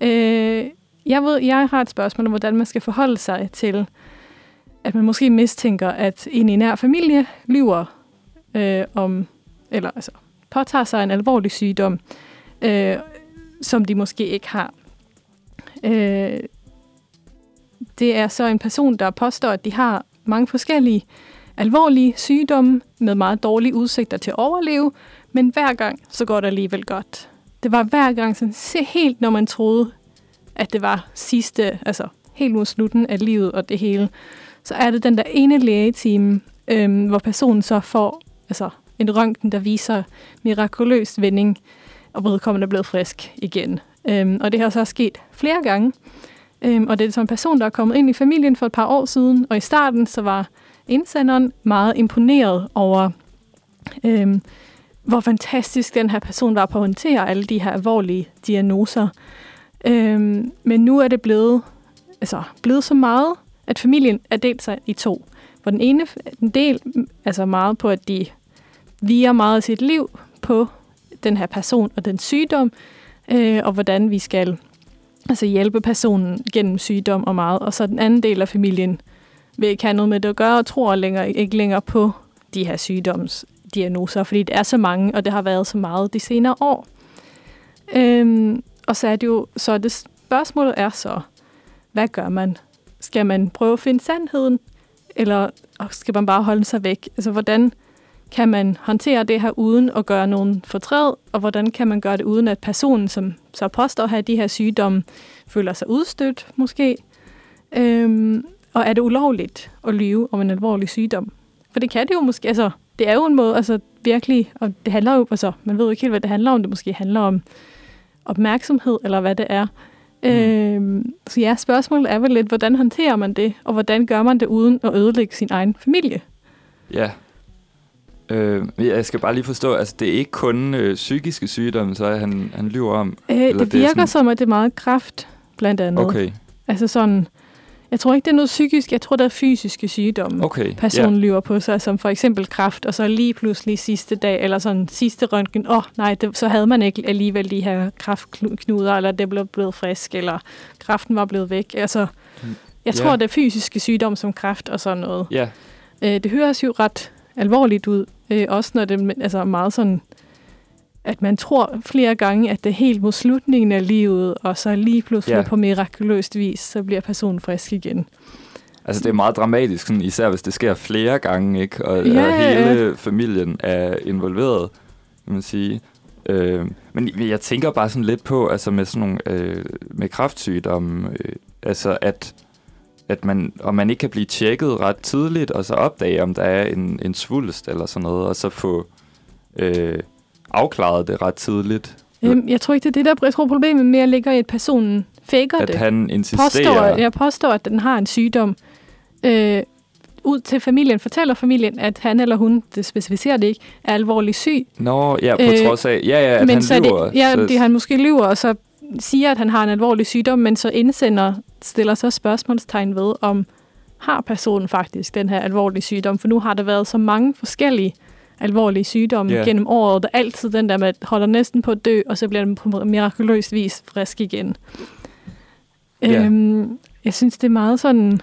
Øh, jeg ved, jeg har et spørgsmål om, hvordan man skal forholde sig til, at man måske mistænker, at en i nær familie lyver øh, om, eller altså påtager sig en alvorlig sygdom, øh, som de måske ikke har. Øh, det er så en person, der påstår, at de har mange forskellige alvorlige sygdomme med meget dårlige udsigter til at overleve, men hver gang så går det alligevel godt. det var hver gang sådan se helt, når man troede, at det var sidste, altså helt mod slutten af livet og det hele, så er det den der ene lægetime, øhm, hvor personen så får altså, en røntgen, der viser mirakuløs vending, og vedkommende er blevet frisk igen. Øhm, og det har så sket flere gange. Øhm, og det er som en person, der er kommet ind i familien for et par år siden, og i starten så var indsenderen meget imponeret over, øhm, hvor fantastisk den her person var på at håndtere alle de her alvorlige diagnoser. Øhm, men nu er det blevet, altså, blevet så meget, at familien er delt sig i to. Hvor den ene den del altså meget på, at de viger meget af sit liv på den her person og den sygdom, øh, og hvordan vi skal altså hjælpe personen gennem sygdom og meget. Og så den anden del af familien vil ikke have noget med det at gøre, og tror længere, ikke længere på de her sygdomsdiagnoser, fordi det er så mange, og det har været så meget de senere år. Øhm, og så er det jo, så det spørgsmålet er så, hvad gør man? Skal man prøve at finde sandheden, eller skal man bare holde sig væk? Altså, hvordan kan man håndtere det her uden at gøre nogen fortræd, og hvordan kan man gøre det uden, at personen, som så påstår at have de her sygdomme, føler sig udstødt måske? Øhm, og er det ulovligt at lyve om en alvorlig sygdom? For det kan det jo måske, altså, det er jo en måde, altså virkelig, og det handler jo, altså, man ved jo ikke helt, hvad det handler om, det måske handler om opmærksomhed, eller hvad det er. Mm. Øhm, så ja, spørgsmålet er vel lidt, hvordan håndterer man det, og hvordan gør man det uden at ødelægge sin egen familie? Ja. Øh, jeg skal bare lige forstå, altså det er ikke kun øh, psykiske sygdomme, så han, han lyver om? Øh, det, det virker sådan... som, at det er meget kraft, blandt andet. Okay. Altså sådan, jeg tror ikke, det er noget psykisk, jeg tror, det er fysiske sygdomme, okay. personen yeah. lyver på sig, som for eksempel kraft, og så lige pludselig sidste dag, eller sådan sidste røntgen, åh oh, nej, det, så havde man ikke alligevel de her kraftknuder, eller det blev blevet frisk, eller kraften var blevet væk. Altså, jeg tror, yeah. det er fysiske sygdomme som kraft og sådan noget. Yeah. Øh, det høres jo ret alvorligt ud, øh, også når det altså meget sådan, at man tror flere gange, at det er helt mod slutningen af livet, og så lige pludselig yeah. på mirakuløst vis, så bliver personen frisk igen. Altså, det er meget dramatisk, sådan, især hvis det sker flere gange, ikke? Og, ja, og hele familien er involveret, kan man sige. Øh, men jeg tænker bare sådan lidt på, altså med sådan nogle, øh, med kraftsygdomme, øh, altså at, at man, og man ikke kan blive tjekket ret tidligt, og så opdage, om der er en, en svulst eller sådan noget, og så få øh, afklaret det ret tidligt. Øhm, jeg tror ikke, det er det, der jeg tror, problemet mere ligger i, at personen faker at det. At han insisterer. Påstår, jeg påstår, at den har en sygdom. Øh, ud til familien, fortæller familien, at han eller hun, det specificerer det ikke, er alvorlig syg. Nå, ja, på øh, trods af, ja, ja, at men han så lyver. Det, ja, så... det han måske lyver, og så siger, at han har en alvorlig sygdom, men så indsender, stiller så spørgsmålstegn ved, om har personen faktisk den her alvorlige sygdom, for nu har der været så mange forskellige alvorlige sygdomme yeah. gennem året. Der er altid den der med, at holder næsten på at dø, og så bliver den på mirakuløs vis frisk igen. Yeah. Øhm, jeg synes, det er meget sådan,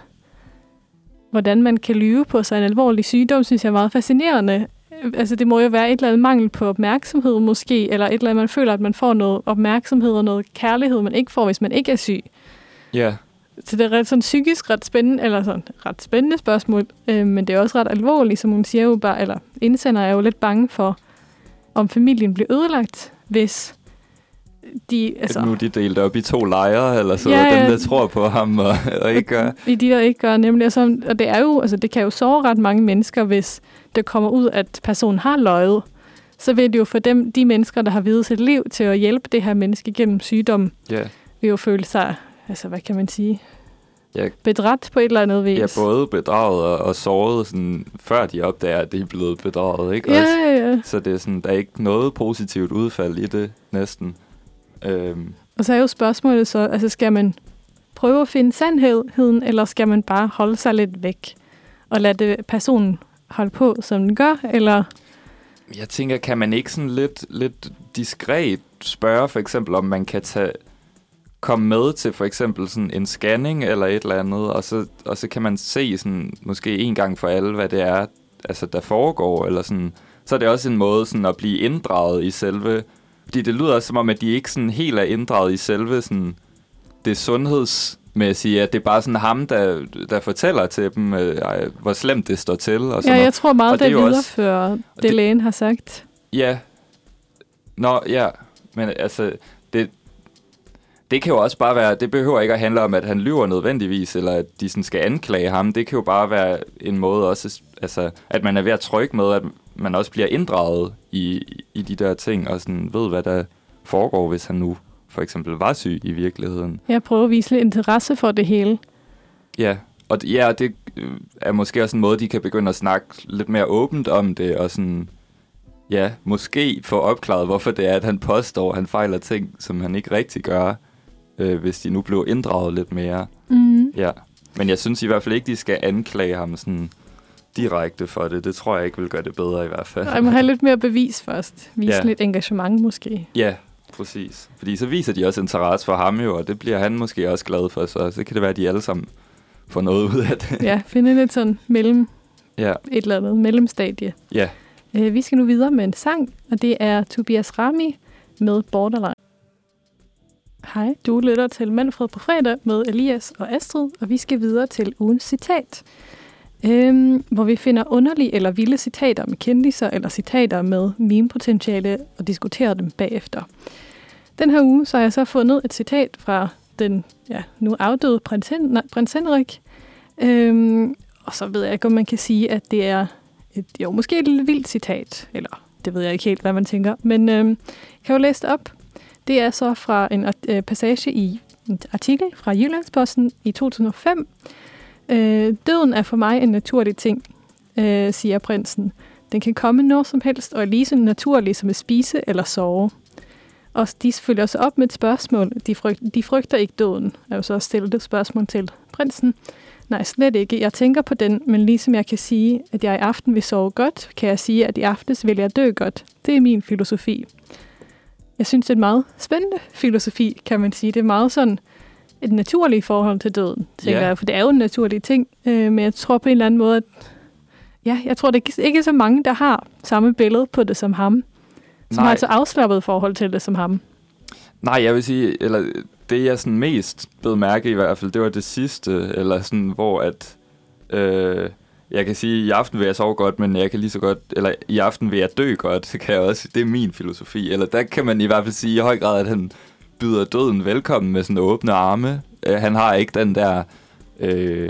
hvordan man kan lyve på sig en alvorlig sygdom, synes jeg er meget fascinerende. Altså, det må jo være et eller andet mangel på opmærksomhed måske, eller et eller andet, man føler, at man får noget opmærksomhed og noget kærlighed, man ikke får, hvis man ikke er syg. Ja. Yeah. Så det er ret sådan psykisk ret spændende, eller sådan ret spændende spørgsmål, øh, men det er også ret alvorligt, som hun siger jo bare, eller indsender er jo lidt bange for, om familien bliver ødelagt, hvis de... Altså, at nu er de delt op i to lejre, eller så ja, dem, der tror på ham og, og ikke gør. I de, der ikke gør, nemlig. Og, så, og det, er jo, altså, det kan jo såre ret mange mennesker, hvis det kommer ud, at personen har løjet. Så vil det jo for dem, de mennesker, der har videt sit liv til at hjælpe det her menneske gennem sygdom, yeah. vil jo føle sig altså hvad kan man sige, ja, bedræt på et eller andet vis. Ja, både bedraget og, og såret, sådan, før de opdager, at de er blevet bedraget. Ikke? Ja, Også, ja, ja. Så det er sådan, der er ikke noget positivt udfald i det, næsten. Øhm. Og så er jo spørgsmålet så, altså skal man prøve at finde sandheden, eller skal man bare holde sig lidt væk og lade det, personen holde på, som den gør, eller... Jeg tænker, kan man ikke sådan lidt, lidt diskret spørge for eksempel, om man kan tage komme med til for eksempel sådan en scanning eller et eller andet, og så, og så kan man se sådan, måske en gang for alle, hvad det er, altså, der foregår, eller sådan. Så er det også en måde sådan, at blive inddraget i selve... Fordi det lyder også som om, at de ikke sådan helt er inddraget i selve sådan, det sundhedsmæssige, at det er bare sådan ham, der, der fortæller til dem, øh, hvor slemt det står til. Og sådan ja, jeg tror meget, og det, det viderefører, også, det, det lægen har sagt. Ja. Nå, ja. Men altså, det, kan jo også bare være, det behøver ikke at handle om, at han lyver nødvendigvis, eller at de sådan skal anklage ham. Det kan jo bare være en måde også, altså, at man er ved at trykke med, at man også bliver inddraget i, i de der ting, og sådan ved, hvad der foregår, hvis han nu for eksempel var syg i virkeligheden. Jeg prøver at vise lidt interesse for det hele. Ja, og ja, det øh, er måske også en måde, de kan begynde at snakke lidt mere åbent om det, og sådan, ja, måske få opklaret, hvorfor det er, at han påstår, at han fejler ting, som han ikke rigtig gør, øh, hvis de nu blev inddraget lidt mere. Mm. Ja, men jeg synes i hvert fald ikke, de skal anklage ham sådan direkte for det. Det tror jeg ikke vil gøre det bedre i hvert fald. Jeg må have lidt mere bevis først. Vise Ja. lidt engagement måske. Ja, præcis. Fordi så viser de også interesse for ham jo, og det bliver han måske også glad for, så, så kan det være, at de alle sammen får noget ud af det. Ja, finde lidt sådan mellem ja. et eller andet mellemstadie. ja. Øh, vi skal nu videre med en sang, og det er Tobias Rami med Borderline. Hej, du lytter til Manfred på fredag med Elias og Astrid, og vi skal videre til ugens citat. Øhm, hvor vi finder underlige eller vilde citater med kendiser eller citater med meme-potentiale og diskuterer dem bagefter. Den her uge så har jeg så fundet et citat fra den ja, nu afdøde prins, Hen- nej, prins Henrik. Øhm, og så ved jeg ikke, om man kan sige, at det er et, jo, måske et lidt vildt citat, eller det ved jeg ikke helt, hvad man tænker, men øhm, kan jo læse det op. Det er så fra en øh, passage i en artikel fra Jyllandsposten i 2005. Øh, døden er for mig en naturlig ting, øh, siger prinsen. Den kan komme når som helst, og er lige så naturlig som at spise eller sove. Og de følger også op med et spørgsmål. De, fryg, de frygter ikke døden, er jo så stillet et spørgsmål til prinsen. Nej, slet ikke. Jeg tænker på den, men ligesom jeg kan sige, at jeg i aften vil sove godt, kan jeg sige, at i aftes vil jeg dø godt. Det er min filosofi. Jeg synes, det er et meget spændende filosofi, kan man sige. Det er meget sådan et naturligt forhold til døden, tænker Ja. jeg, for det er jo en naturlig ting. Øh, men jeg tror på en eller anden måde, at ja, jeg tror, det er ikke så mange, der har samme billede på det som ham. Som Nej. har et så afslappet forhold til det som ham. Nej, jeg vil sige, eller det jeg sådan mest blev mærke i hvert fald, det var det sidste, eller sådan, hvor at, øh, jeg kan sige, i aften vil jeg sove godt, men jeg kan lige så godt, eller i aften vil jeg dø godt, det kan jeg også, det er min filosofi, eller der kan man i hvert fald sige i høj grad, at han byder døden velkommen med sådan åbne arme. Øh, han har ikke den der, øh,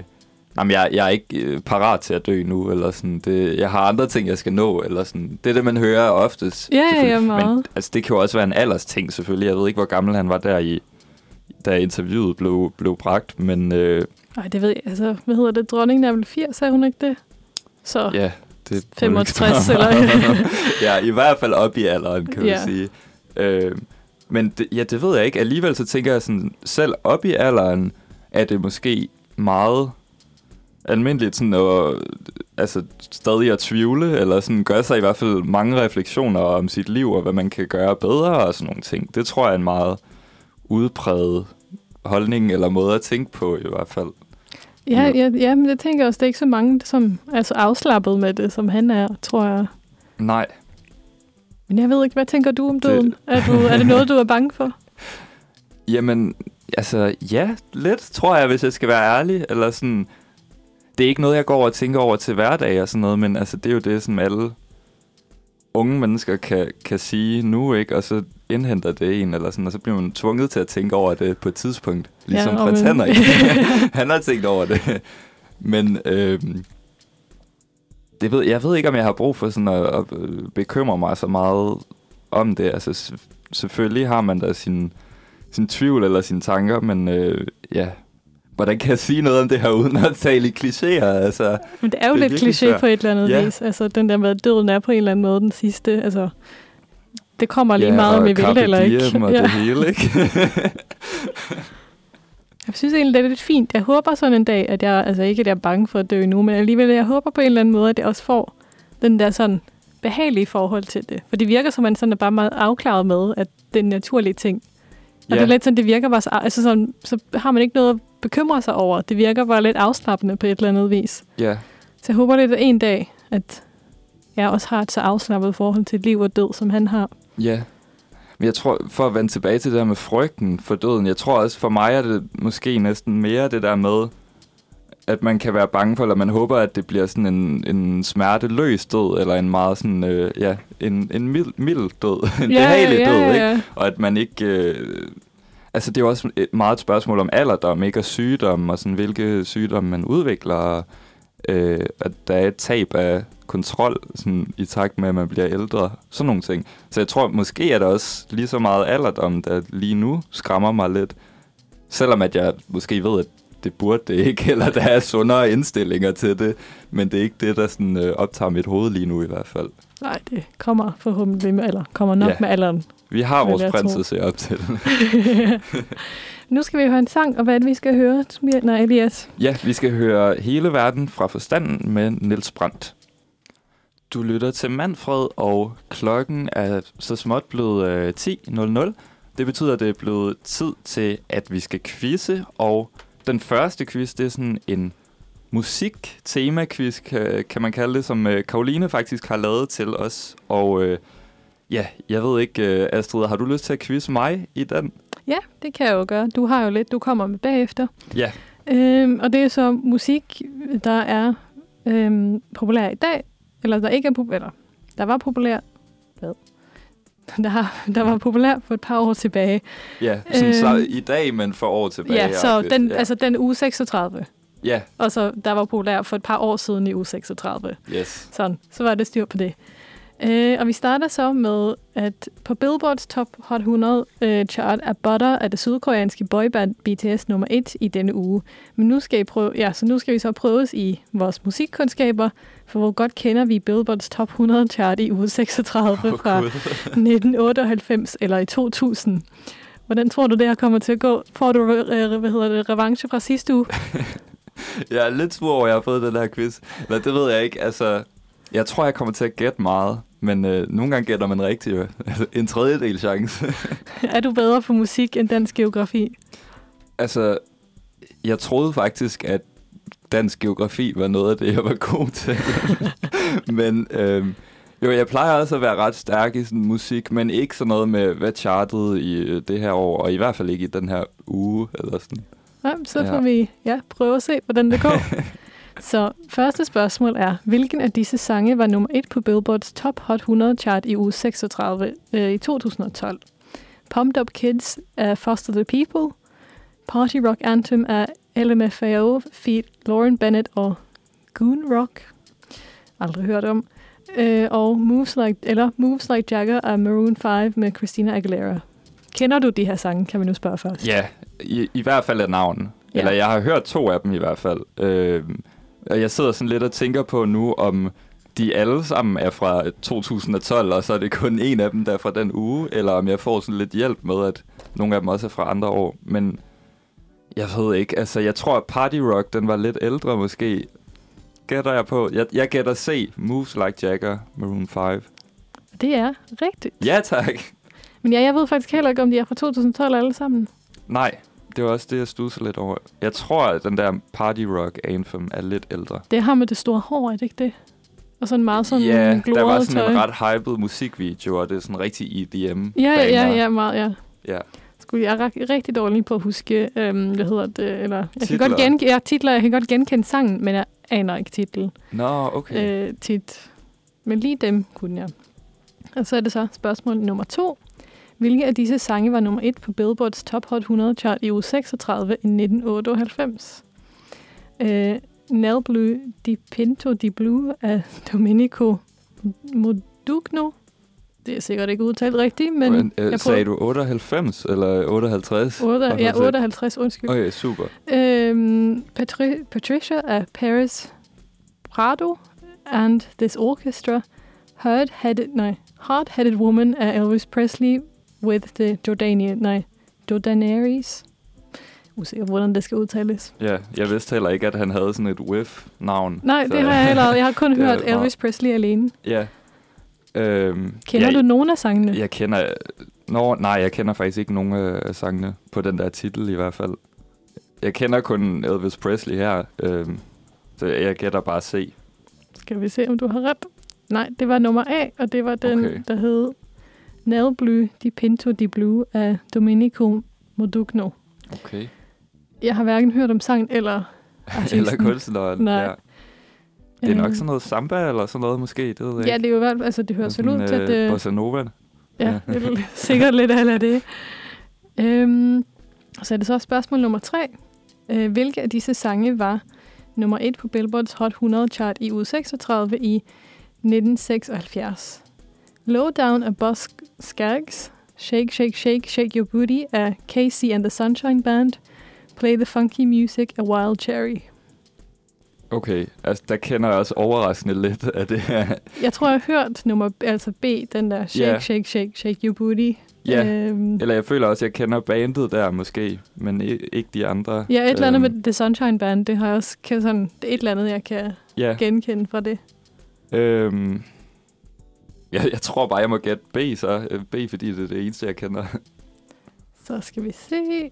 jamen jeg, jeg er ikke øh, parat til at dø nu, eller sådan, det, jeg har andre ting, jeg skal nå, eller sådan, det er det, man hører oftest. Ja, ja, meget. Men altså, det kan jo også være en alders ting, selvfølgelig. Jeg ved ikke, hvor gammel han var der i, da interviewet blev, blev bragt, men øh, Nej, det ved jeg. Altså, hvad hedder det? Dronningen er vel 80, er hun ikke det? Så ja, det... 65 eller... ja, i hvert fald op i alderen, kan man Ja. sige. Øh, men det, ja, det ved jeg ikke. Alligevel så tænker jeg sådan, selv op i alderen er det måske meget almindeligt sådan at, altså, stadig at tvivle, eller sådan gøre sig i hvert fald mange refleksioner om sit liv, og hvad man kan gøre bedre og sådan nogle ting. Det tror jeg er en meget udpræget holdning eller måde at tænke på i hvert fald. Ja, ja, ja, men jeg tænker også, det er ikke så mange, som er så afslappet med det, som han er, tror jeg. Nej, Men jeg ved ikke, hvad tænker du om Det- døden? Er, du, er det noget, du er bange for? Jamen, altså, ja, lidt, tror jeg, hvis jeg skal være ærlig. Eller sådan, det er ikke noget, jeg går og tænker over til hverdag og sådan noget, men altså, det er jo det, som alle unge mennesker kan, kan sige nu, ikke? Og så indhenter det en, eller sådan, og så bliver man tvunget til at tænke over det på et tidspunkt. Ligesom Ja, prins men- Henrik. Han har tænkt over det. Men øhm, det ved, jeg ved ikke, om jeg har brug for sådan at, at øh, bekymre mig så meget om det. Altså, selvfølgelig har man da sin, sin tvivl eller sine tanker, men øh, ja, hvordan kan jeg sige noget om det her, uden at tale i klichéer? Altså, Men det er jo Det er lidt kliché svært. på et eller andet Ja. vis. Altså, den der med, at døden er på en eller anden måde den sidste. Altså, det kommer lige ja, meget, vi vil eller ikke. Og Ja. det hele, ikke? Jeg synes egentlig, det er lidt fint. Jeg håber sådan en dag, at jeg, altså ikke at jeg er bange for at dø nu, men alligevel, jeg håber på en eller anden måde, at jeg også får den der sådan behagelige forhold til det. For det virker som, man sådan er bare meget afklaret med, at det er en naturlig ting. Og Ja. det er lidt sådan, det virker bare så, altså sådan, så har man ikke noget bekymre sig over. Det virker bare lidt afslappende på et eller andet vis. ja, Så jeg håber lidt, at en dag, at jeg også har et så afslappet forhold til liv og død, som han har. Ja. Men jeg tror, for at vende tilbage til det der med frygten for døden, jeg tror også, for mig er det måske næsten mere det der med, at man kan være bange for, eller man håber, at det bliver sådan en, en smerteløs død, eller en meget sådan, øh, ja, en, en mild, mild død, en Ja, behagelig ja, død, ja, ikke? ja. Og at man ikke... Øh, altså, det er jo også et meget et spørgsmål om alderdom, ikke? Og sygdom, og sådan, hvilke sygdomme man udvikler, øh, at der er et tab af kontrol sådan, i takt med, at man bliver ældre. Sådan nogle ting. Så jeg tror, måske er der også lige så meget alderdom, der lige nu skræmmer mig lidt. Selvom at jeg måske ved, at det burde det ikke, eller der er sundere indstillinger til det. Men det er ikke det, der sådan, øh, optager mit hoved lige nu i hvert fald. Nej, det kommer forhåbentlig med alder. Kommer nok Ja. med alderen. Vi har vores prins at se op til. nu skal vi høre en sang, og hvad er det, vi skal høre? Nej, Elias. Ja, vi skal høre Hele verden fra forstanden med Niels Brandt. Du lytter til Manfred, og klokken er så småt blevet øh, 10.00. Det betyder, at det er blevet tid til, at vi skal quizze, og den første quiz, det er sådan en musik-tema-quiz, kan, kan man kalde det, som øh, Karoline faktisk har lavet til os. Og øh, ja, jeg ved ikke, øh, Astrid, har du lyst til at quizze mig i den? Ja, det kan jeg jo gøre. Du har jo lidt, du kommer med bagefter. Ja. Øhm, og det er så musik, der er øhm, populær i dag, eller der ikke er populær, eller der var populær, hvad? Der, der var populær for et par år tilbage. Ja, sådan, øh, så Øhm, i dag, men for år tilbage. Ja, så den, ja. altså den uge 36. Ja, Og så der var populær for et par år siden i uge 36. yes. Sådan, så var det styr på det. Øh, og vi starter så med, at på Billboards Top Hot 100 øh, chart er Butter af det sydkoreanske boyband BTS nummer 1 i denne uge. Men nu skal, I prøve, ja, så nu skal vi så prøves i vores musikkundskaber, for hvor godt kender vi Billboards Top 100 chart i uge 36 Åh, fra Gud. 1998 eller i 2000. Hvordan tror du, det her kommer til at gå? Får du øh, hvad hedder det, revanche fra sidste uge? Jeg er lidt sur over, at jeg har fået den her quiz. Eller det ved jeg ikke. Altså, jeg tror, jeg kommer til at gætte meget. Men øh, nogle gange gætter man rigtigt. jo. Altså, en tredjedel chance. er du bedre på musik end dansk geografi? altså, jeg troede faktisk, at dansk geografi var noget af det, jeg var god til. men øh, jo, jeg plejer også at være ret stærk i sådan musik, men ikke sådan noget med, hvad chartede i øh, det her år, og i hvert fald ikke i den her uge, eller sådan. Nej, så Ja. får vi ja, prøve at se, hvordan det går. så første spørgsmål er, hvilken af disse sange var nummer et på Billboards Top Hot 100 chart i uge 36 øh, i 2012? Pumped Up Kids af Foster the People, Party Rock Anthem af LMFAO, feat. Lauren Bennett og Goon Rock, aldrig hørt om, øh, og Moves Like, eller Moves Like Jagger af Maroon 5 med Christina Aguilera. Kender du de her sange, kan vi nu spørge først? Ja, i, i hvert fald af navnet. Ja. Ja. Eller jeg har hørt to af dem i hvert fald. Øh, og jeg sidder sådan lidt og tænker på nu, om de alle sammen er fra 2012, og så er det kun en af dem, der er fra den uge, eller om jeg får sådan lidt hjælp med, at nogle af dem også er fra andre år. Men jeg ved ikke, altså jeg tror, at Party Rock, den var lidt ældre måske. Gætter jeg på. Jeg, jeg gætter C, Moves Like Jagger, Maroon 5. Det er rigtigt. Ja, tak. Men ja, jeg ved faktisk heller ikke, om de er fra 2012 alle sammen. Nej, det var også det, jeg studser lidt over. Jeg tror, at den der Party Rock Anthem er lidt ældre. Det har med det store hår, er det ikke det? Og sådan meget sådan ja, der var sådan tøj. en ret hyped musikvideo, og det er sådan rigtig EDM. Ja, ja, ja, ja, meget, ja. ja. Skulle jeg er rigtig dårlig på at huske, øhm, hvad hedder det, eller... Jeg kan Titler. godt genke, ja, titler, jeg kan godt genkende sangen, men jeg aner ikke titlen Nå, okay. øh, tit. Men lige dem kunne jeg. Og så er det så spørgsmål nummer to. Hvilke af disse sange var nummer et på Billboards Top Hot 100 chart i uge 36 i 1998? Øh, Nel Blue Di Pinto Di Blue af Domenico Modugno. Det er sikkert ikke udtalt rigtigt, men Men, øh, jeg sagde du 98 eller 58? 8, Bare ja, for at se. 58, undskyld. Okay, super. Øhm, Patri- Patricia af Paris Prado and This Orchestra. Hard-headed, nej, Hard-Headed Woman af Elvis Presley with the Jordanian, nej, Jordanaries. Usikker, hvordan det skal udtales. Ja, jeg vidste heller ikke, at han havde sådan et whiff-navn. Nej, Så- det har jeg heller. Jeg har kun hørt Elvis Presley alene. Ja. Øhm, Kender ja, du nogen af sangene? Jeg kender... Nå, nej, jeg kender faktisk ikke nogen af sangene på den der titel i hvert fald. Jeg kender kun Elvis Presley her, øhm, så jeg gætter bare C. Skal vi se, om du har ret? Nej, det var nummer A, og det var den, Okay. der hed Nel Blue Di Pinto Di Blue af Domenico Modugno. Okay. Jeg har hverken hørt om sangen eller artisten. eller kunstneren. Nej. Ja. Det er nok Øh, sådan noget samba eller sådan noget måske, det ved jeg Ja, det er jo hvert altså det høres vel ud til, at øh, det, Bossa Nova. ja, det er sikkert lidt af det. Øhm, så er det så spørgsmål nummer tre. Øh, hvilke af disse sange var nummer et på Billboards Hot 100 chart i uge 36 i 1976? Low Down af Boss Skaggs, Shake, Shake, Shake, Shake Your Booty af Casey and the Sunshine Band, Play the Funky Music af Wild Cherry. Okay, altså der kender jeg også overraskende lidt af det her. Jeg tror, jeg har hørt nummer altså B, den der Shake, Ja. Shake, Shake, Shake Your Booty. Ja, Øhm, eller jeg føler også, at jeg kender bandet der måske, men ikke de andre. ja, et eller andet Øhm, med The Sunshine Band, det har jeg også kan sådan, det er et eller andet, jeg kan Ja, genkende fra det. øhm, jeg, jeg tror bare, jeg må gætte B så. Øh, B, fordi det er det eneste, jeg kender. Så skal vi se.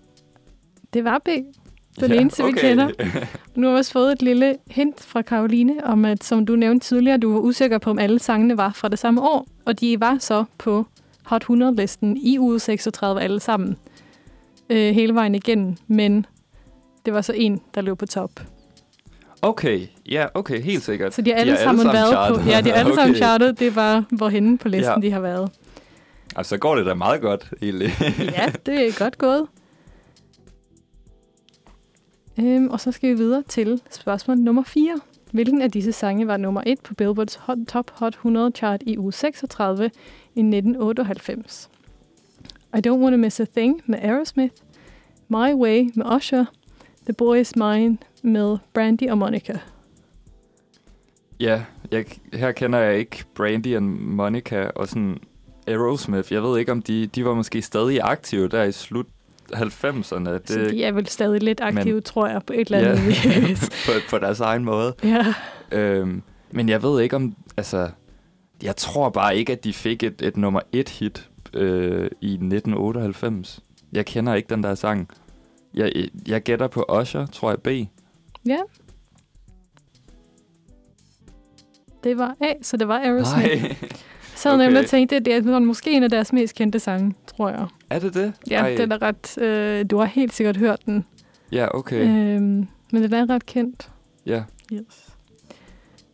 Det var B. Er det eneste, vi kender. Nu har vi også fået et lille hint fra Karoline om, at som du nævnte tidligere, du var usikker på, om alle sangene var fra det samme år. Og de var så på Hot 100-listen i uge 36 alle sammen. Øh, hele vejen igennem. Men det var så en, der lå på top. Okay, ja, okay, helt sikkert. Så de har alle, sammen, været på. chartet. Ja, de har alle sammen Okay. chartet. Det var, hvorhenne på listen Ja. de har været. Altså, så går det da meget godt, egentlig. Ja, det er godt gået. Øhm, og så skal vi videre til spørgsmål nummer 4. Hvilken af disse sange var nummer 1 på Billboards Hot, Top Hot 100 chart i uge 36 i 1998? I Don't Wanna Miss a Thing med Aerosmith, My Way med Usher, The Boy Is Mine med Brandy og Monica. Ja, jeg, her kender jeg ikke Brandy og Monica og sådan Aerosmith. Jeg ved ikke, om de, de var måske stadig aktive der i slut 90'erne. Det, Så de er vel stadig lidt aktive, men- tror jeg, på et eller ja, andet vis. på, på deres egen måde. ja. Øhm, men jeg ved ikke om, altså, jeg tror bare ikke, at de fik et, et nummer et hit øh, i 1998. Jeg kender ikke den der sang. Jeg, jeg gætter på Usher, tror jeg B. Ja. Det var A, så det var Aerosmith. Nej, Så havde jeg nemlig okay. tænkt, at det er måske en af deres mest kendte sange, tror jeg. er det det? Ja, Ej. den er ret... Øh, du har helt sikkert hørt den. Ja, okay. Øhm, men den er ret kendt. Ja. Yes.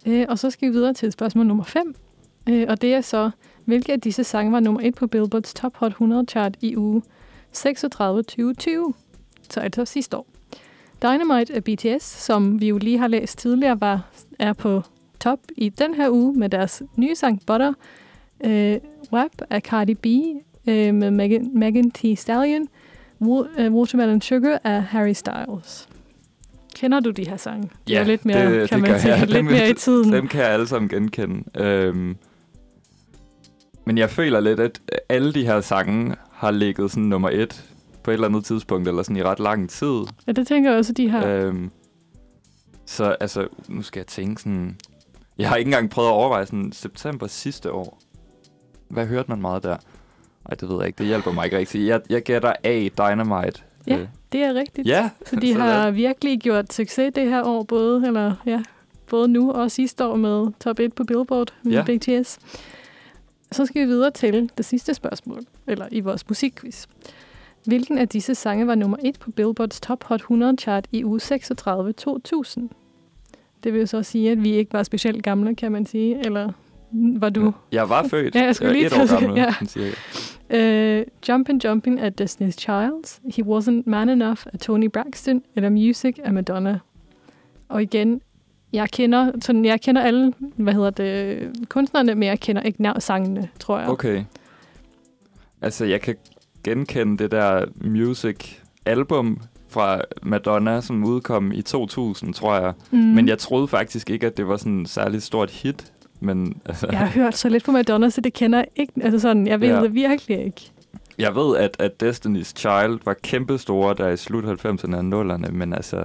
Øh, og så skal vi videre til spørgsmål nummer 5. Øh, og det er så, hvilke af disse sange var nummer 1 på Billboards Top Hot 100 chart i uge 36 2020? Så altså sidste år. Dynamite af BTS, som vi jo lige har læst tidligere, var, er på top i den her uge med deres nye sang Butter. Øh, WAP af Cardi B øh, med Megan, Megan Thee Stallion. Øh, Watermelon Sugar af Harry Styles. Kender du de her sange? De Ja, er lidt mere, det- kan det man gør sige, jeg. lidt Dem- mere i tiden. Dem kan jeg alle sammen genkende. Øhm, men jeg føler lidt, at alle de her sange har ligget sådan nummer et på et eller andet tidspunkt, eller sådan i ret lang tid. Ja, det tænker jeg også, de har. Øhm, så altså, nu skal jeg tænke sådan... Jeg har ikke engang prøvet at overveje sådan september sidste år. Hvad hørte man meget der? Nej, det ved jeg ikke. Det hjælper mig ikke rigtig. Jeg, jeg gætter A, Dynamite. Ja. Øh, Det er rigtigt. ja. Så de sådan. har virkelig gjort succes det her år, både, eller, ja, både nu og sidste år med top 1 på Billboard med Ja. BTS. Så skal vi videre til det sidste spørgsmål, eller i vores musikquiz. Hvilken af disse sange var nummer 1 på Billboards Top Hot 100 chart i uge 36 2000? Det vil jo så sige, at vi ikke var specielt gamle, kan man sige. Eller var du? Jeg var født. Ja, jeg skulle lige et år gammel, ja. cirka. Uh, Jumpin' Jumpin' af Destiny's Child, He Wasn't Man Enough af Tony Braxton, eller Music af Madonna. Og igen, jeg kender, sådan, jeg kender alle, hvad hedder det, kunstnerne, men jeg kender ikke nær sangene, tror jeg. Okay. Altså, jeg kan genkende det der music-album fra Madonna, som udkom i 2000, tror jeg. Mm. Men jeg troede faktisk ikke, at det var sådan et særligt stort hit. Men altså, Jeg har hørt så lidt på Madonna, så det kender jeg ikke. Altså sådan, jeg ved Ja. det virkelig ikke. jeg ved, at, at Destiny's Child var kæmpestore der i slut 90'erne og 0'erne, men altså...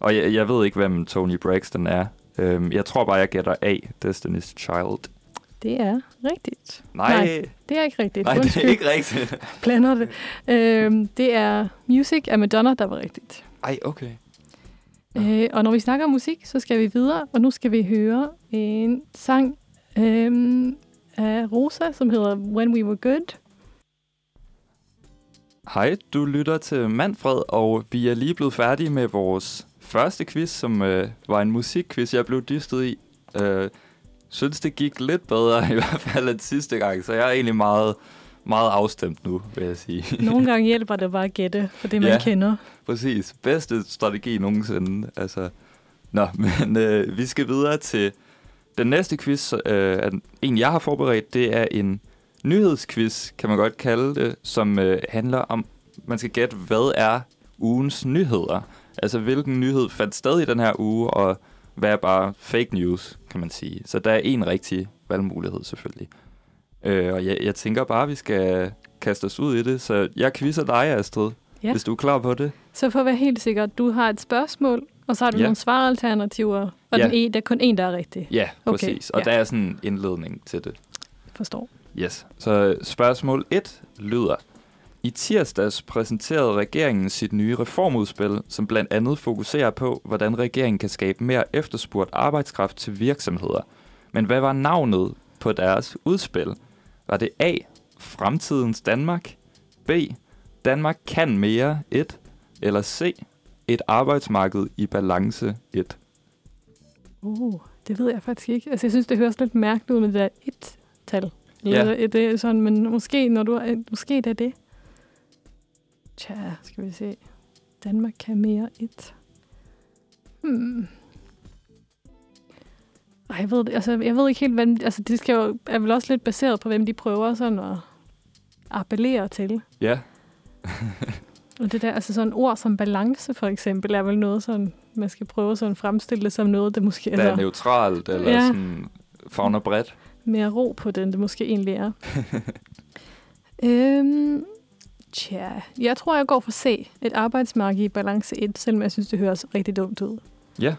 Og jeg, jeg ved ikke, hvem Tony Braxton er. Øhm, jeg tror bare, jeg gætter A, Destiny's Child. Det er rigtigt. Nej, Nej, Det er ikke rigtigt. nej det er Undskyld. ikke rigtigt. blander det. Øhm, det er Music af Madonna, der var rigtigt. Ej, okay. Øh, og når vi snakker om musik, så skal vi videre, og nu skal vi høre en sang øhm, af Rosa, som hedder When We Were Good. Hej, du lytter til Manfred, og vi er lige blevet færdige med vores første quiz, som øh, var en musikquiz, jeg blev dystet i. Øh, synes, det gik lidt bedre i hvert fald end sidste gang, så jeg er egentlig meget, meget afstemt nu, vil jeg sige. Nogle gange hjælper det bare at gætte for det, man Ja. kender. Præcis. Bedste strategi nogensinde. Altså. Nå, men øh, vi skal videre til den næste quiz. Øh, en, jeg har forberedt, det er en nyhedsquiz, kan man godt kalde det, som øh, handler om, man skal gætte, hvad er ugens nyheder? Altså, hvilken nyhed fandt sted i den her uge, og hvad er bare fake news, kan man sige. Så der er en rigtig valgmulighed, selvfølgelig. Øh, og jeg, jeg tænker bare, at vi skal kaste os ud i det. Så jeg quizzer dig, Astrid, Ja. hvis du er klar på det. Så for at være helt sikker, du har et spørgsmål, og så har du Ja. nogle svaralternativer, og Ja. den e, der er kun en, der er rigtig. Ja, Okay, præcis. Og ja. der er sådan en indledning til det. Forstår. Yes. Så spørgsmål 1 lyder. I tirsdags præsenterede regeringen sit nye reformudspil, som blandt andet fokuserer på, hvordan regeringen kan skabe mere efterspurgt arbejdskraft til virksomheder. Men hvad var navnet på deres udspil? Var det A. Fremtidens Danmark? B. Danmark kan mere 1? Eller C. Et arbejdsmarked i balance 1? Uh, det ved jeg faktisk ikke. Altså, jeg synes, det høres lidt mærkeligt ud med det der et-tal. Ja. Eller det er sådan, men måske, når du måske det er det. Tja, skal vi se. Danmark kan mere et. Hmm. Ej, jeg ved, altså, jeg ved ikke helt, hvem, altså det skal jo, er vel også lidt baseret på, hvem de prøver sådan at appellere til. Ja, Og det der, altså sådan ord som balance for eksempel, er vel noget sådan, man skal prøve sådan at fremstille det som noget, det måske der er neutralt, eller Ja. sådan fagner bredt. mere ro på den, det måske egentlig er. øhm, tja, jeg tror, jeg går for C. Et arbejdsmarked i balance 1, selvom jeg synes, det høres rigtig dumt ud. Ja.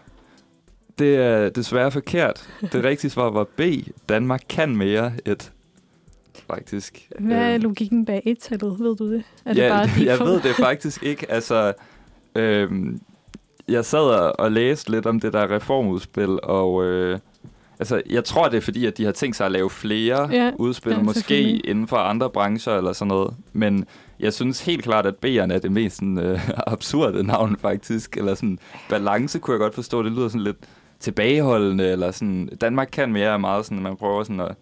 Det er desværre forkert. Det rigtige svar var B. Danmark kan mere et. Faktisk. Hvad er Øh, logikken bag et-tallet? Ved du det? Er det ja, bare jeg de ved det faktisk ikke. Altså, øhm, jeg sad og- læste lidt om det der reformudspil, og øh, altså, jeg tror, det er fordi, at de har tænkt sig at lave flere Ja, udspil, ja, måske inden for andre brancher eller sådan noget. Men jeg synes helt klart, at B'erne er det mest sådan, øh, absurde navn faktisk. Eller sådan, balance kunne jeg godt forstå, det lyder sådan lidt tilbageholdende, eller sådan, Danmark kan mere er meget sådan, at man prøver sådan at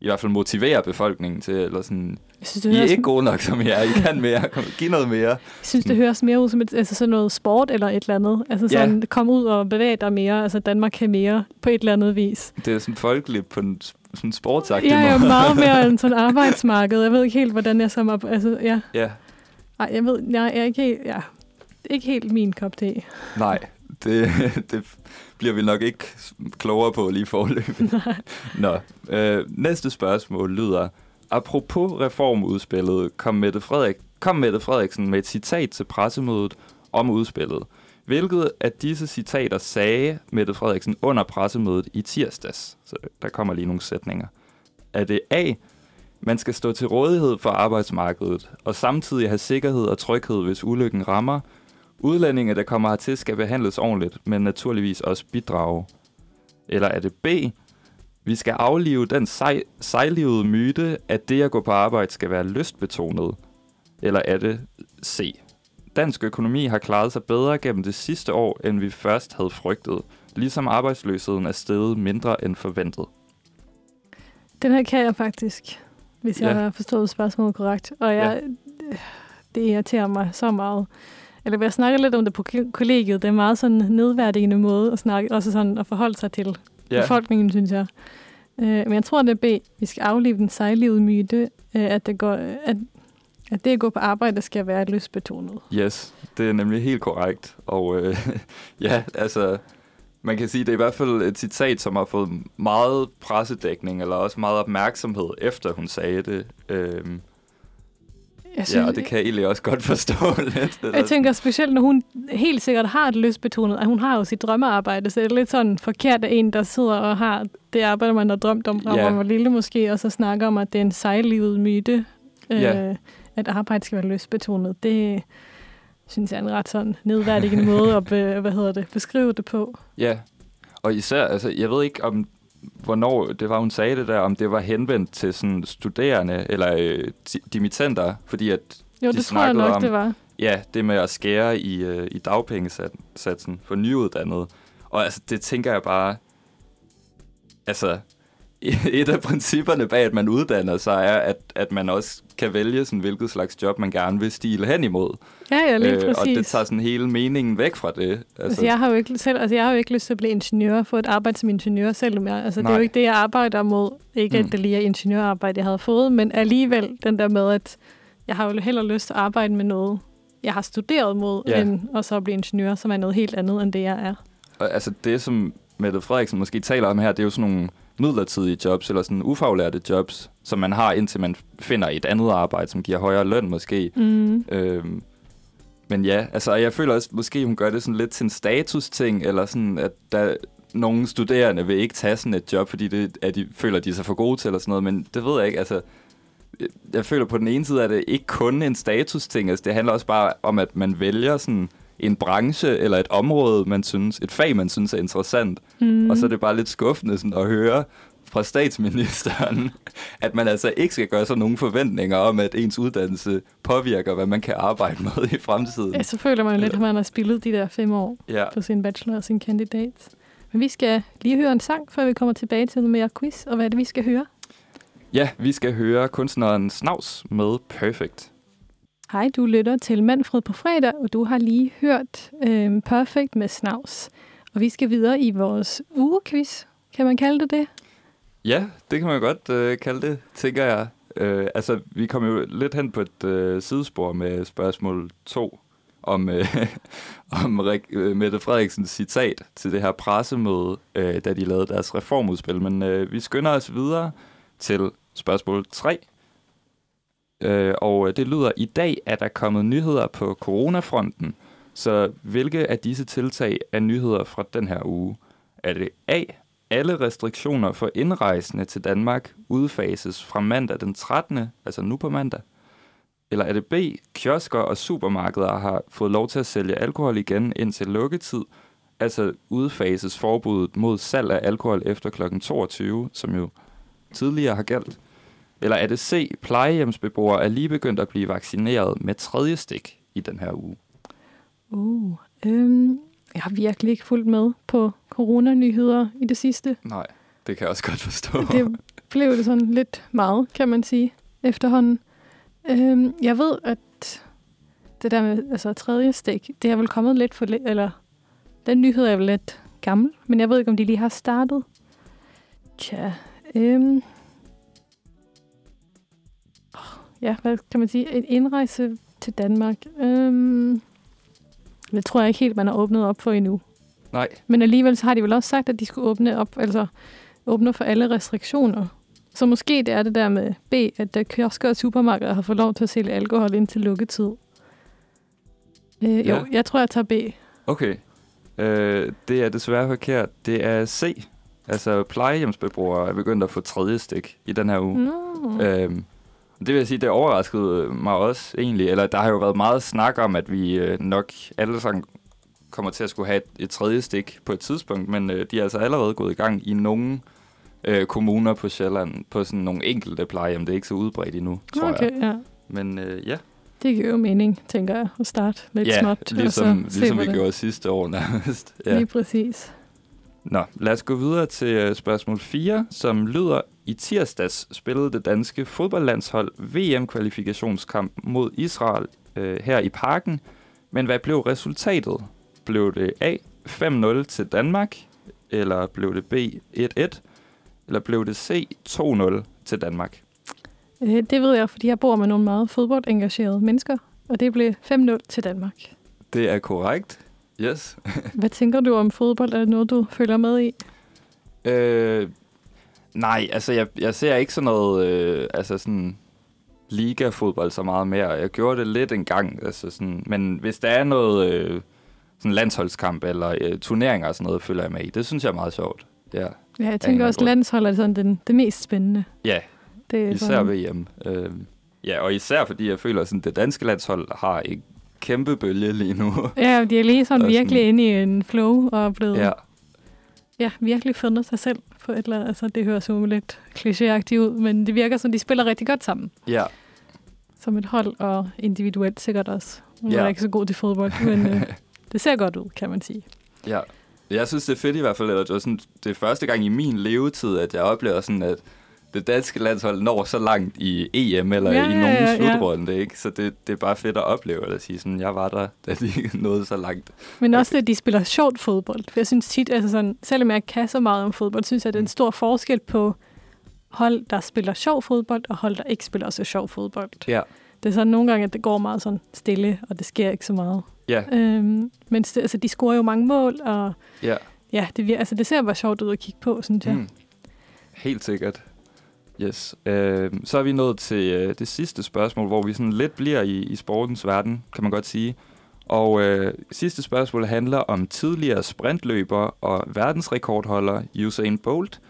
i hvert fald motivere befolkningen til, eller sådan, Jeg synes, det I er ikke gode nok, som I er. I kan mere. Kom, giv noget mere. jeg synes, det høres mere ud som et, altså sådan noget sport eller et eller andet. Altså Ja. sådan, kom ud og bevæg dig mere. Altså Danmark kan mere på et eller andet vis. Det er sådan folkeligt på en sådan sportsagtig Jeg er måde. meget mere end sådan arbejdsmarked. Jeg ved ikke helt, hvordan jeg som op... Altså, ja. Ja, Ej, jeg ved, jeg er ikke helt... Ja. Ikke helt min kop te. nej. Det, det bliver vi nok ikke klogere på lige forløbet. Nå, øh, næste spørgsmål lyder, apropos reformudspillet, kom Mette, Frederik, kom Mette Frederiksen med et citat til pressemødet om udspillet. Hvilket af disse citater sagde Mette Frederiksen under pressemødet i tirsdags? Så der kommer lige nogle sætninger. Er det A, man skal stå til rådighed for arbejdsmarkedet, og samtidig have sikkerhed og tryghed, hvis ulykken rammer. Udlændinge, der kommer hertil, skal behandles ordentligt, men naturligvis også bidrage. Eller er det B, vi skal aflive den sej, sejlivede myte, at det at gå på arbejde skal være lystbetonet. Eller er det C, dansk økonomi har klaret sig bedre gennem det sidste år, end vi først havde frygtet, ligesom arbejdsløsheden er steget mindre end forventet. Den her kan jeg faktisk, hvis jeg Ja. har forstået spørgsmålet korrekt. Og jeg, det irriterer mig så meget. Eller jeg snakker lidt om det på ko- kollegiet. Det er meget sådan nedværdigende måde at snakke, også sådan at forholde sig til ja. befolkningen, synes jeg. Øh, men jeg tror, det er B. Vi skal aflive den sejlivede myte, øh, at, det går, at, at det at gå på arbejde skal være lystbetonet. Yes, det er nemlig helt korrekt. Og øh, ja, altså, man kan sige, det er i hvert fald et citat, som har fået meget pressedækning, eller også meget opmærksomhed, efter hun sagde det. Øhm, Jeg, ja, og det kan jeg egentlig også godt forstå lidt. Jeg tænker specielt, når hun helt sikkert har et lystbetonet, at hun har jo sit drømmearbejde, så det er lidt sådan forkert af en, der sidder og har det arbejde, man har drømt om, fra Ja. man var lille måske, og så snakker om, at det er en sejlivet myte, Ja. øh, at arbejde skal være lystbetonet. Det synes jeg er en ret sådan nedværdigende måde at be, hvad hedder det, beskrive det på. Ja, og især, altså, jeg ved ikke om, hvornår det var, hun sagde det der, om det var henvendt til sådan studerende eller øh, di- dimittenter, fordi at Jo, De det tror jeg nok, om- det var. ja, det med at skære i, øh, i dagpengesatsen for nyuddannede. Og altså, det tænker jeg bare, altså, et af principperne bag, at man uddanner sig, er, at, at man også kan vælge, sådan, hvilket slags job man gerne vil stile hen imod. Ja, ja, lige Øh, præcis. og det tager sådan hele meningen væk fra det. Altså, jeg har jo ikke selv, altså, jeg har jo ikke lyst til at blive ingeniør, få et arbejde som ingeniør selv mere. Altså, det er jo ikke det, jeg arbejder mod. Ikke, Mm. at det lige er ingeniørarbejde, jeg havde fået, men alligevel den der med, at jeg har jo heller lyst til at arbejde med noget, jeg har studeret mod, ja. end at så blive ingeniør, som er noget helt andet, end det, jeg er. Og, altså det, som Mette Frederiksen måske taler om her, det er jo sådan nogle midlertidige jobs, eller sådan ufaglærte jobs, som man har, indtil man finder et andet arbejde, som giver højere løn måske. Mm. Øhm, men ja, altså jeg føler også, måske hun gør det sådan lidt til en status-ting, eller sådan, at der nogle studerende vil ikke tage sådan et job, fordi det, at de føler, at de er så for gode til, eller sådan noget, men det ved jeg ikke, altså jeg- føler på den ene side, at det ikke kun en status-ting, altså det handler også bare om, at man vælger sådan en branche eller et område, man synes, et fag, man synes er interessant, Mm. og så er det bare lidt skuffende sådan, at høre fra statsministeren, at man altså ikke skal gøre sig nogen forventninger om, at ens uddannelse påvirker, hvad man kan arbejde med i fremtiden. Ja, så føler man jo lidt, at man har spillet de der fem år Ja, på sin bachelor og sin kandidat. Men vi skal lige høre en sang, før vi kommer tilbage til noget mere quiz. Og hvad er det, vi skal høre? ja vi skal høre kunstneren Snavs med Perfect. Hej, du lytter til Manfred på fredag, og du har lige hørt øh, Perfect med Snavs. Og vi skal videre i vores ugequiz. Kan man kalde det det? Ja, det kan man godt øh, kalde det, tænker jeg. Øh, altså, vi kom jo lidt hen på et øh, sidespor med spørgsmål 2 om, øh, om Rik- øh, Mette Frederiksens citat til det her pressemøde, øh, da de lavede deres reformudspil. Men øh, vi skynder os videre til spørgsmål 3. Øh, og øh, det lyder, i dag er der kommet nyheder på coronafronten. Så hvilke af disse tiltag er nyheder fra den her uge? Er det A. Alle restriktioner for indrejsende til Danmark udfases fra mandag den 13., altså nu på mandag. Eller er det B. Kiosker og supermarkeder har fået lov til at sælge alkohol igen indtil lukketid, altså udfases forbuddet mod salg af alkohol efter kl. 22, som jo tidligere har galt. Eller er det C. Plejehjemsbeboere er lige begyndt at blive vaccineret med tredje stik i den her uge. Uh, øhm, jeg har virkelig ikke fulgt med på coronanyheder i det sidste. Nej, det kan jeg også godt forstå. Det blev det sådan lidt meget, kan man sige, efterhånden. Øhm, jeg ved, at det der med altså, tredje stik, det er vel kommet lidt for lidt, eller den nyhed er vel lidt gammel, men jeg ved ikke, om de lige har startet. Tja, øhm, ja, hvad kan man sige? En indrejse til Danmark. Øhm, det tror jeg ikke helt, man har åbnet op for endnu. Nej, Men alligevel så har de vel også sagt, at de skulle åbne op, altså åbne for alle restriktioner. Så måske det er det der med B, at der kiosker og supermarkeder har fået lov til at sælge alkohol indtil lukketid. Øh, jo, Ja. jeg tror, jeg tager B. Okay. Øh, det er desværre forkert. Det er C. Altså plejehjemsbeboere er begyndt at få tredje stik i den her uge. Mm. Øhm, det vil jeg sige, det overraskede mig også egentlig. Eller der har jo været meget snak om, at vi øh, nok alle sammen kommer til at skulle have et, et tredje stik på et tidspunkt, men øh, de er altså allerede gået i gang i nogle øh, kommuner på Sjælland, på sådan nogle enkelte plejehjem. Det er ikke så udbredt endnu, tror okay, jeg. ja. Men øh, ja, Det giver jo mening, tænker jeg, at starte lidt ja småt. ligesom, og så ligesom vi hvordan- gjorde sidste år nærmest. Ja. Lige præcis. Nå, lad os gå videre til øh, spørgsmål 4, som lyder, i tirsdags spillede det danske fodboldlandshold VM-kvalifikationskamp mod Israel øh, her i parken. Men hvad blev resultatet? Blev det A 5-0 til Danmark, eller blev det B 1-1, eller blev det C 2-0 til Danmark? Øh, det ved jeg, fordi jeg bor med nogle meget fodboldengagerede mennesker, og det blev 5-0 til Danmark. Det er korrekt. Yes. Hvad tænker du om fodbold? Er det noget, du følger med i? Øh, nej, altså jeg, jeg ser ikke sådan noget, øh, altså sådan liga-fodbold så meget mere. Jeg gjorde det lidt en gang, altså sådan, men hvis der er noget øh, sådan landsholdskamp eller øh, turneringer og sådan noget, følger jeg med i. Det synes jeg er meget sjovt. Ja, Ja, jeg tænker også, landshold er sådan den, det mest spændende. ja Det er især sådan, VM. Øh, ja, og især fordi jeg føler, at sådan, det danske landshold har en kæmpe bølge lige nu. Ja, de er lige sådan Og virkelig sådan- inde i en flow og er blevet ja, ja. virkelig fundet sig selv på et eller andet. Altså, det høres jo lidt klichéagtigt ud, men det virker som, de spiller rigtig godt sammen. ja, Som et hold og individuelt sikkert også. Nu Ja. er ikke så god til fodbold, men øh, det ser godt ud, kan man sige. Ja. Jeg synes, det er fedt i hvert fald, at det, var sådan, det er første gang i min levetid, at jeg oplever sådan, at det danske landshold når så langt i EM eller Ja, ja, i ja, nogen ja, ja. slutrunde, ikke? Så det, det er bare fedt at opleve, at sige sådan, jeg var der, da de nåede så langt. Men også det, at de spiller sjovt fodbold. For jeg synes tit, altså sådan, selvom jeg kan så meget om fodbold, synes jeg, at det er en stor forskel på hold, der spiller sjov fodbold, og hold, der ikke spiller så sjov fodbold. Ja. Det er sådan nogle gange, at det går meget sådan stille, og det sker ikke så meget. Ja, Øhm, men altså, de scorer jo mange mål, og ja. ja, det, altså, det ser bare sjovt ud at kigge på, synes jeg. Mm. Helt sikkert. Yes. Øh, så er vi nået til øh, det sidste spørgsmål, hvor vi sådan lidt bliver i, i sportens verden, kan man godt sige. Og øh, sidste spørgsmål handler om tidligere sprintløber og verdensrekordholder Usain Bolt,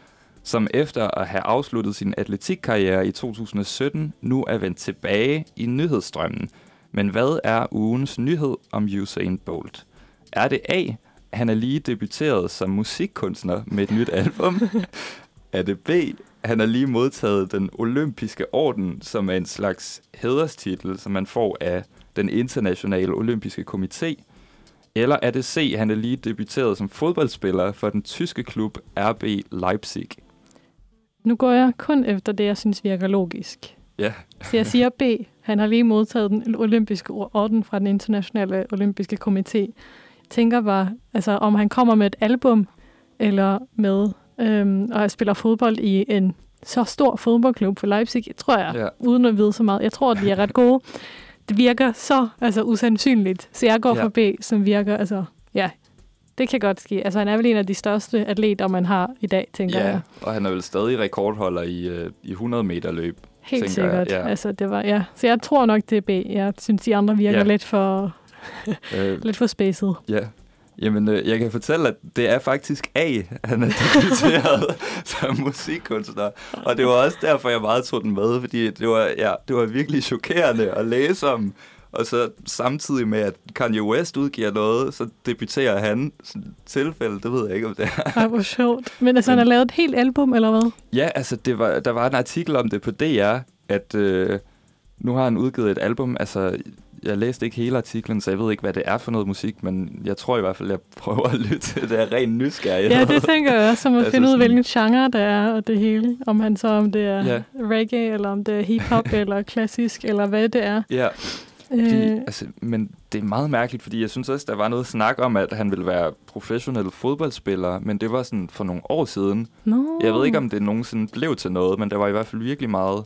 som efter at have afsluttet sin atletikkarriere i 2017, nu er vendt tilbage i nyhedsstrømmen. Men hvad er ugens nyhed om Usain Bolt? Er det A, han er lige debuteret som musikkunstner med et nyt album? er det B, han har lige modtaget den olympiske orden, som er en slags hæderstitel, som man får af den internationale olympiske komité? Eller er det C, han er lige debuteret som fodboldspiller for den tyske klub RB Leipzig? Nu går jeg kun efter det, jeg synes virker logisk. Ja, Så jeg siger B. Han har lige modtaget den olympiske orden fra den internationale olympiske komité. Jeg tænker bare, altså om han kommer med et album, eller med øhm, og jeg spiller fodbold i en så stor fodboldklub for Leipzig, tror jeg, Ja. uden at vide så meget. Jeg tror, de er ret gode. Det virker så altså, usandsynligt, så jeg går Ja. for B, som virker, altså, ja, det kan godt ske. Altså, han er vel en af de største atleter, man har i dag, tænker jeg. ja. og han er vel stadig rekordholder i, øh, i 100 meter løb. Helt tænker jeg, sikkert. ja. Altså, det var, ja. Så jeg tror nok, det er B. Jeg synes, de andre virker Ja. lidt for, Øh, lidt for spacet. Ja. Jamen, øh, jeg kan fortælle, at det er faktisk A, han er debuteret som musikkunstner. Og det var også derfor, jeg meget tog den med, fordi det var, ja, det var virkelig chokerende at læse om. Og så samtidig med, at Kanye West udgiver noget, så debuterer han. Sådan tilfælde, det ved jeg ikke, om det er. Ej, hvor sjovt. Men altså, han har lavet et helt album, eller hvad? Ja, altså, det var, der var en artikel om det på DR, at øh, nu har han udgivet et album. Altså, jeg læste ikke hele artiklen, så jeg ved ikke, hvad det er for noget musik, men jeg tror i hvert fald, jeg prøver at lytte til det er ren nysgerrighed. Ja, det tænker jeg også, som at Altså finde ud af, hvilken genre det er, og det hele. Om han så, om det er Ja. reggae, eller om det er hiphop, eller klassisk, eller hvad det er. Ja, fordi, Øh, altså, men det er meget mærkeligt, fordi jeg synes også, der var noget snak om, at han ville være professionel fodboldspiller, men det var sådan for nogle år siden. no. Jeg ved ikke, om det nogensinde blev til noget, men der var i hvert fald virkelig meget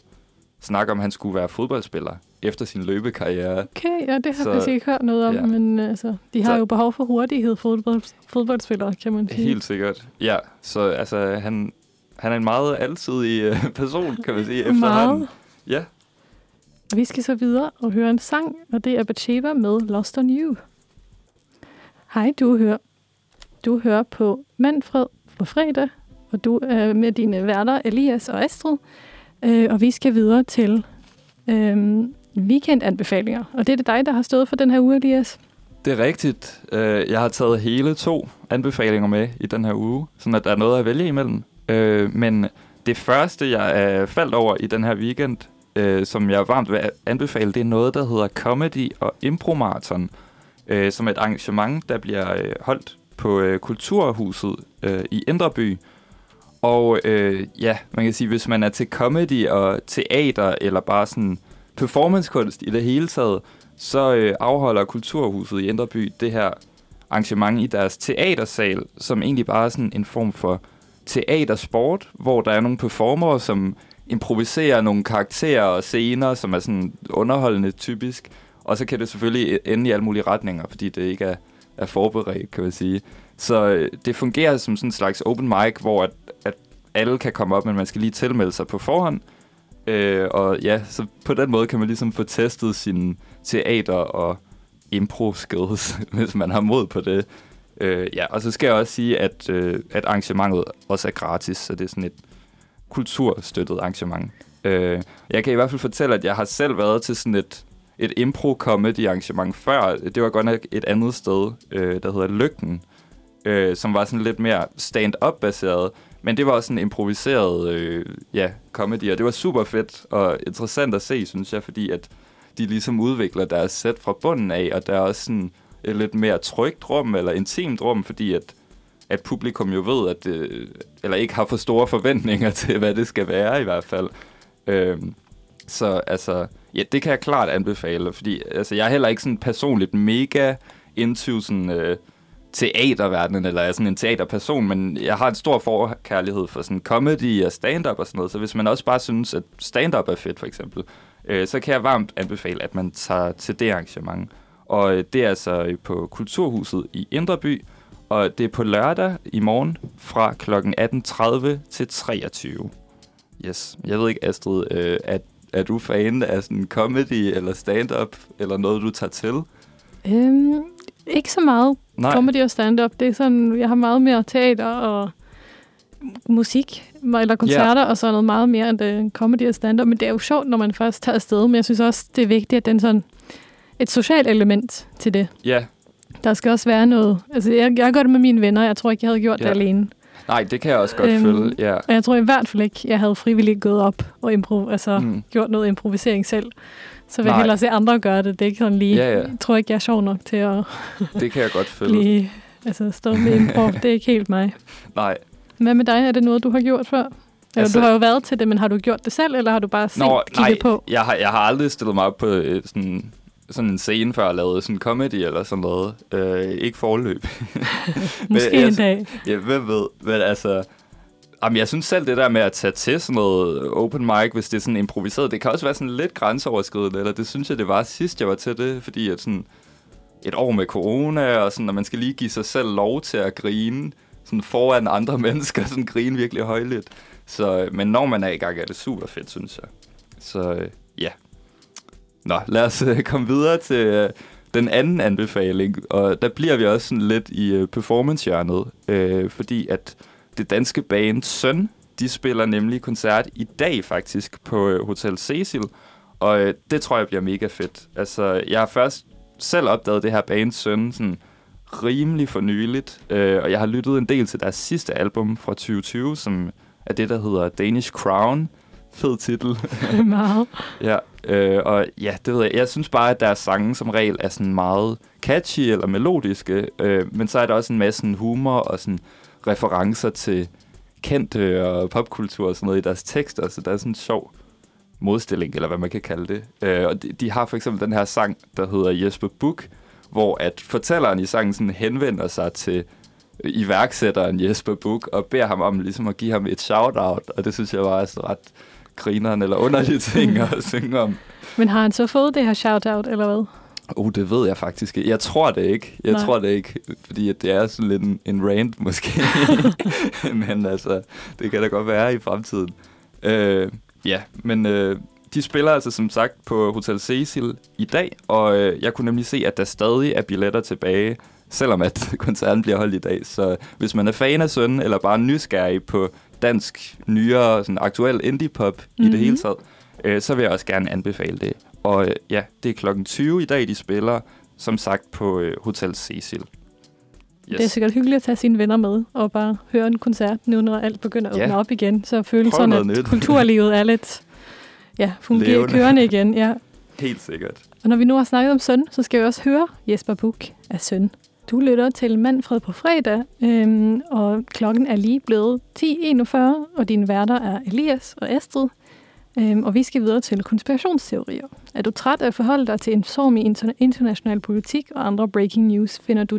snak om, at han skulle være fodboldspiller efter sin løbekarriere. Okay, ja, det har Så- jeg faktisk ikke hørt noget om, ja. men altså, de har Så- jo behov for hurtighed, fodbold, fodboldspillere, kan man sige. Helt sikkert. Ja, så altså, han, han er en meget alsidig øh, person, kan man sige, efterhånden. Meget. Ja, Og vi skal så videre og høre en sang, og det er Batsheva med Lost on You. Hej, du hører, du hører på Manfred på fredag, og du er med dine værter Elias og Astrid. Øh, og vi skal videre til øh, weekendanbefalinger. Og det er det dig, der har stået for den her uge, Elias. det er rigtigt. Øh, Jeg har taget hele to anbefalinger med i den her uge, sådan at der er noget at vælge imellem. Øh, Men det første, jeg er faldt over i den her weekend, øh, som jeg varmt vil anbefale, det er noget, der hedder Comedy og Impromarathon, øh, som er et arrangement, der bliver øh, holdt på Kulturhuset i Indreby. Og øh, ja, man kan sige, hvis man er til comedy og teater, eller bare sådan performancekunst i det hele taget, så øh, afholder Kulturhuset i Indreby det her arrangement i deres teatersal, som egentlig bare er sådan en form for teatersport, hvor der er nogle performere, som improviserer nogle karakterer og scener, som er sådan underholdende typisk. Og så kan det selvfølgelig e-, ende i alle mulige retninger, fordi det ikke er, er forberedt, kan man sige. Så øh, det fungerer som sådan en slags open mic, hvor at, at alle kan komme op, men man skal lige tilmelde sig på forhånd. Øh, og ja, så på den måde kan man ligesom få testet sin teater- og impro-skills, hvis man har mod på det. Øh, ja, og så skal jeg også sige, at, øh, at arrangementet også er gratis, så det er sådan et kulturstøttet arrangement. Øh, jeg kan i hvert fald fortælle, at jeg har selv været til sådan et, et impro-comedy arrangement før. Det var godt nok et andet sted, øh, der hedder Lygten, øh, som var sådan lidt mere stand-up baseret. Men det var også en improviseret øh, ja, comedy, og det var super fedt og interessant at se, synes jeg, fordi at de ligesom udvikler deres sæt fra bunden af, og der er også sådan et lidt mere trygt rum, eller intimt rum, fordi at, at publikum jo ved, at det, eller ikke har for store forventninger til, hvad det skal være i hvert fald. Øhm, så altså, ja, det kan jeg klart anbefale, fordi altså, jeg er heller ikke sådan personligt mega into sådan, øh, teaterverdenen, eller er sådan en teaterperson, men jeg har en stor forkærlighed for sådan comedy og stand-up og sådan noget, så hvis man også bare synes, at stand-up er fedt, for eksempel, øh, så kan jeg varmt anbefale, at man tager til det arrangement. Og øh, det er altså øh, på Kulturhuset i Indreby, og det er på lørdag i morgen fra kl. 18.30 til 23. Yes. Jeg ved ikke, Astrid, øh, er, er du fan af sådan comedy eller stand-up, eller noget, du tager til? Øhm, ikke så meget Nej. comedy og stand-up. Det er sådan, jeg har meget mere teater og musik, eller koncerter, og så noget meget mere end uh, comedy og stand-up. Men det er jo sjovt, når man først tager afsted. Men jeg synes også, det er vigtigt, at den sådan et socialt element til det. Ja. Der skal også være noget... Altså, jeg, jeg gør det med mine venner. Jeg tror ikke, jeg havde gjort Ja. det alene. Nej, det kan jeg også godt Øhm, følge. Ja. Og jeg tror i hvert fald ikke, jeg havde frivilligt gået op og impro, altså, mm. gjort noget improvisering selv. Så vil jeg Nej. hellere se andre gøre det. Det er ikke sådan lige... Ja, ja. Jeg tror ikke, jeg er sjov nok til at Det kan jeg godt følge. blive... Altså, stå med impro. det er ikke helt mig. Nej. Hvad med dig? Er det noget, du har gjort før? Eller Altså- du har jo været til det, men har du gjort det selv, eller har du bare set, Nå, kigget nej, på? Jeg har, jeg har aldrig stillet mig op på øh, sådan, sådan en scene før og lavet sådan comedy eller sådan noget. Øh, ikke forløb. Måske jeg- en dag. Ja, hvem ved. Men altså... Jamen, jeg synes selv, det der med at tage til sådan noget open mic, hvis det er sådan improviseret, det kan også være sådan lidt grænseoverskridende, eller det synes jeg, det var sidst, jeg var til det, fordi at sådan et år med corona, og sådan, at man skal lige give sig selv lov til at grine, sådan foran andre mennesker, sådan grine virkelig højligt. Så, øh, men når man er i gang, er det super fedt, synes jeg. Så øh, ja. Nå, lad os øh, komme videre til øh, den anden anbefaling, og der bliver vi også sådan lidt i øh, performance-hjørnet, øh, fordi at det danske band Søn, de spiller nemlig koncert i dag faktisk på øh, Hotel Cecil, og øh, det tror jeg bliver mega fedt. Altså, jeg har først selv opdaget det her band Søn sådan rimelig for nyligt, øh, og jeg har lyttet en del til deres sidste album fra 2020, som er det, der hedder Danish Crown. Fed titel. Meget. Ja, øh, og ja, det ved jeg. Jeg synes bare, at deres sange som regel er sådan meget catchy eller melodiske, øh, men så er der også en masse sådan humor og sådan referencer til kendte og popkultur og sådan noget i deres tekster, så der er sådan en sjov modstilling, eller hvad man kan kalde det. Øh, og de, de har for eksempel den her sang, der hedder Jesper Buch, hvor at fortælleren i sangen sådan henvender sig til iværksætteren Jesper Buch og beder ham om ligesom at give ham et shout-out, og det synes jeg var altså ret grineren eller underlige ting at synge om. Men har han så fået det her shout-out, eller hvad? Uh, det ved jeg faktisk ikke. Jeg tror det ikke. Jeg Nej. tror det ikke, fordi det er sådan lidt en, en rant måske. men altså, det kan da godt være i fremtiden. Øh, ja, men øh, de spiller altså som sagt på Hotel Cecil i dag, og øh, jeg kunne nemlig se, at der stadig er billetter tilbage, selvom at koncerten bliver holdt i dag. Så hvis man er fan af Søn, eller bare nysgerrig på dansk, nyere, sådan aktuel indie-pop mm-hmm. i det Mhm. hele taget, øh, så vil jeg også gerne anbefale det. Og øh, ja, det er klokken 20 i dag, de spiller, som sagt, på øh, Hotel Cecil. Yes. Det er sikkert hyggeligt at tage sine venner med og bare høre en koncert, nu når alt begynder at Ja. åbne op igen. Så føle Prøv sådan, at nyt. kulturlivet er lidt ja, fungerer Levende. kørende igen. Ja. Helt sikkert. Og når vi nu har snakket om søn, så skal vi også høre Jesper Buch af søn. Du lytter til Manfred på fredag, øhm, og klokken er lige blevet 10.41, og dine værter er Elias og Astrid. Øhm, og vi skal videre til konspirationsteorier. Er du træt af at forholde dig til en form i international politik og andre breaking news? Finder du,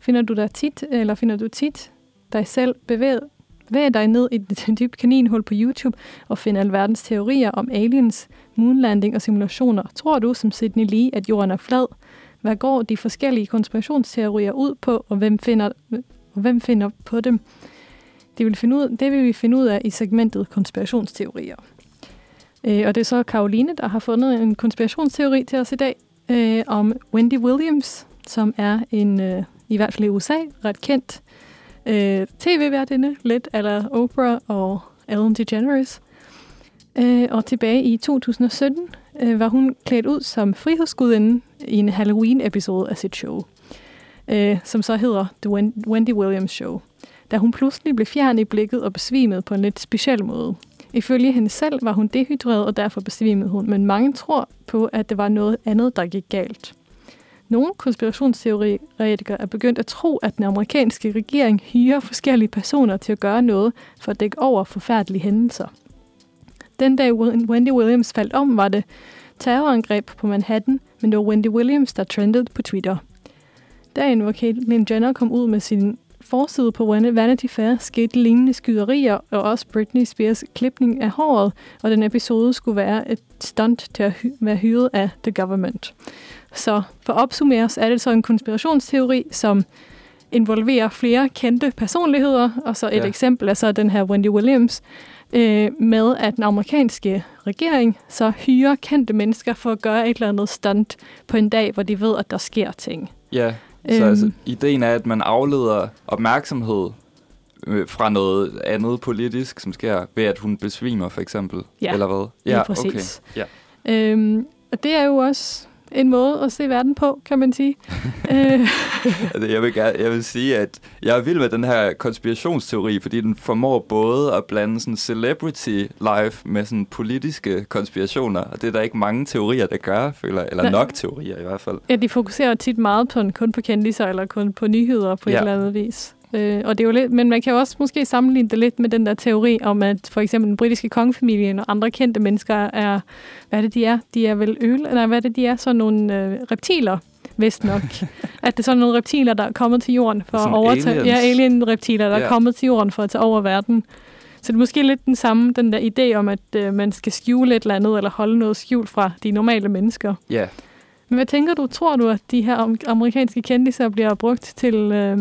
finder du dig tit, eller finder du tit dig selv bevæget Bevæg dig ned i et dybt kaninhul på YouTube og find alverdens teorier om aliens, moonlanding og simulationer. Tror du, som Sidney Lee, at jorden er flad? Hvad går de forskellige konspirationsteorier ud på, og hvem finder, og hvem finder på dem? Det vil, finde ud, det vil vi finde ud af i segmentet konspirationsteorier. Øh, og det er så Karoline, der har fundet en konspirationsteori til os i dag øh, om Wendy Williams, som er en, øh, i hvert fald i USA, ret kendt øh, tv-værtinde, lidt eller Oprah og Ellen DeGeneres. Øh, og tilbage i 2017 øh, var hun klædt ud som frihedsgudinde i en Halloween-episode af sit show, øh, som så hedder The Wendy Williams Show, da hun pludselig blev fjern i blikket og besvimede på en lidt speciel måde. Ifølge hende selv var hun dehydreret, og derfor besvimede hun, men mange tror på, at det var noget andet, der gik galt. Nogle konspirationsteoretikere er begyndt at tro, at den amerikanske regering hyrer forskellige personer til at gøre noget for at dække over forfærdelige hændelser. Den dag Wendy Williams faldt om, var det terrorangreb på Manhattan, men det var Wendy Williams, der trendede på Twitter. Dagen, hvor Caitlyn Jenner kom ud med sin forside på Vanity Fair, skete lignende skyderier, og også Britney Spears klipning af håret, og den episode skulle være et stunt til at hy- være hyret af The Government. Så for at opsummere, så er det så en konspirationsteori, som involverer flere kendte personligheder, og så et Ja. eksempel er så den her Wendy Williams, øh, med at den amerikanske regering så hyrer kendte mennesker for at gøre et eller andet stunt på en dag, hvor de ved, at der sker ting. Ja, så Øhm. altså, ideen er, at man afleder opmærksomhed øh, fra noget andet politisk, som sker ved, at hun besvimer, for eksempel. Ja, Eller hvad? Ja, præcis. okay. Ja. Øhm, og det er jo også en måde at se verden på, kan man sige. øh, Altså, jeg, vil gerne, jeg vil sige, at jeg er vild med den her konspirationsteori, fordi den formår både at blande sådan celebrity life med sådan politiske konspirationer, og det er der ikke mange teorier, der gør, føler. Eller Nej. nok teorier i hvert fald. ja, de fokuserer tit meget på, kun på kendiser eller kun på nyheder på. Ja. et eller andet vis. Øh, og det er jo lidt, men man kan jo også måske sammenligne det lidt med den der teori om, at for eksempel den britiske kongefamilie og andre kendte mennesker er, hvad er det, de er? De er vel øl, eller hvad er det, de er? Sådan nogle øh, reptiler, vist nok. at det er sådan nogle reptiler, der er kommet til jorden for Sådan at overtage... aliens. Ja, alien-reptiler, der Ja. er kommet til jorden for at tage over verden. Så det er måske lidt den samme, den der idé om, at øh, man skal skjule et eller andet, eller holde noget skjult fra de normale mennesker. Ja, Men hvad tænker du? Tror du, at de her am- amerikanske kendiser bliver brugt til øh,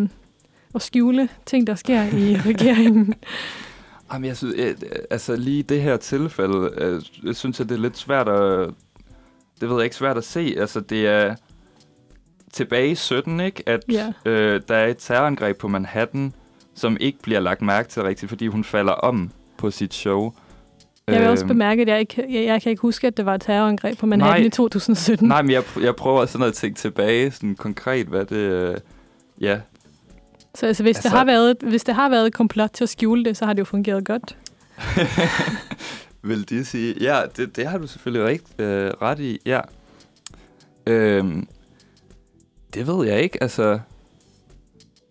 at skjule ting, der sker i regeringen? Jamen, jeg synes, øh, altså lige i det her tilfælde, øh, jeg synes jeg, det er lidt svært at, det ved jeg ikke, svært at se. Altså, det er tilbage i 17, ikke? At Ja. øh, der er et terrorangreb på Manhattan, som ikke bliver lagt mærke til rigtigt, fordi hun falder om på sit show. Jeg vil også Øhm, bemærke, at jeg, ikke, jeg, jeg kan ikke huske, at det var et terrorangreb på Manhattan Nej. i 2017. Nej, men jeg, jeg prøver sådan at tænke tilbage, sådan konkret, hvad det... Øh, ja, Så altså, hvis, altså, det har været, hvis det har været et komplot til at skjule det, så har det jo fungeret godt. vil de sige. Ja, det, det har du selvfølgelig rigt, øh, ret i, ja. Øhm, det ved jeg ikke, altså...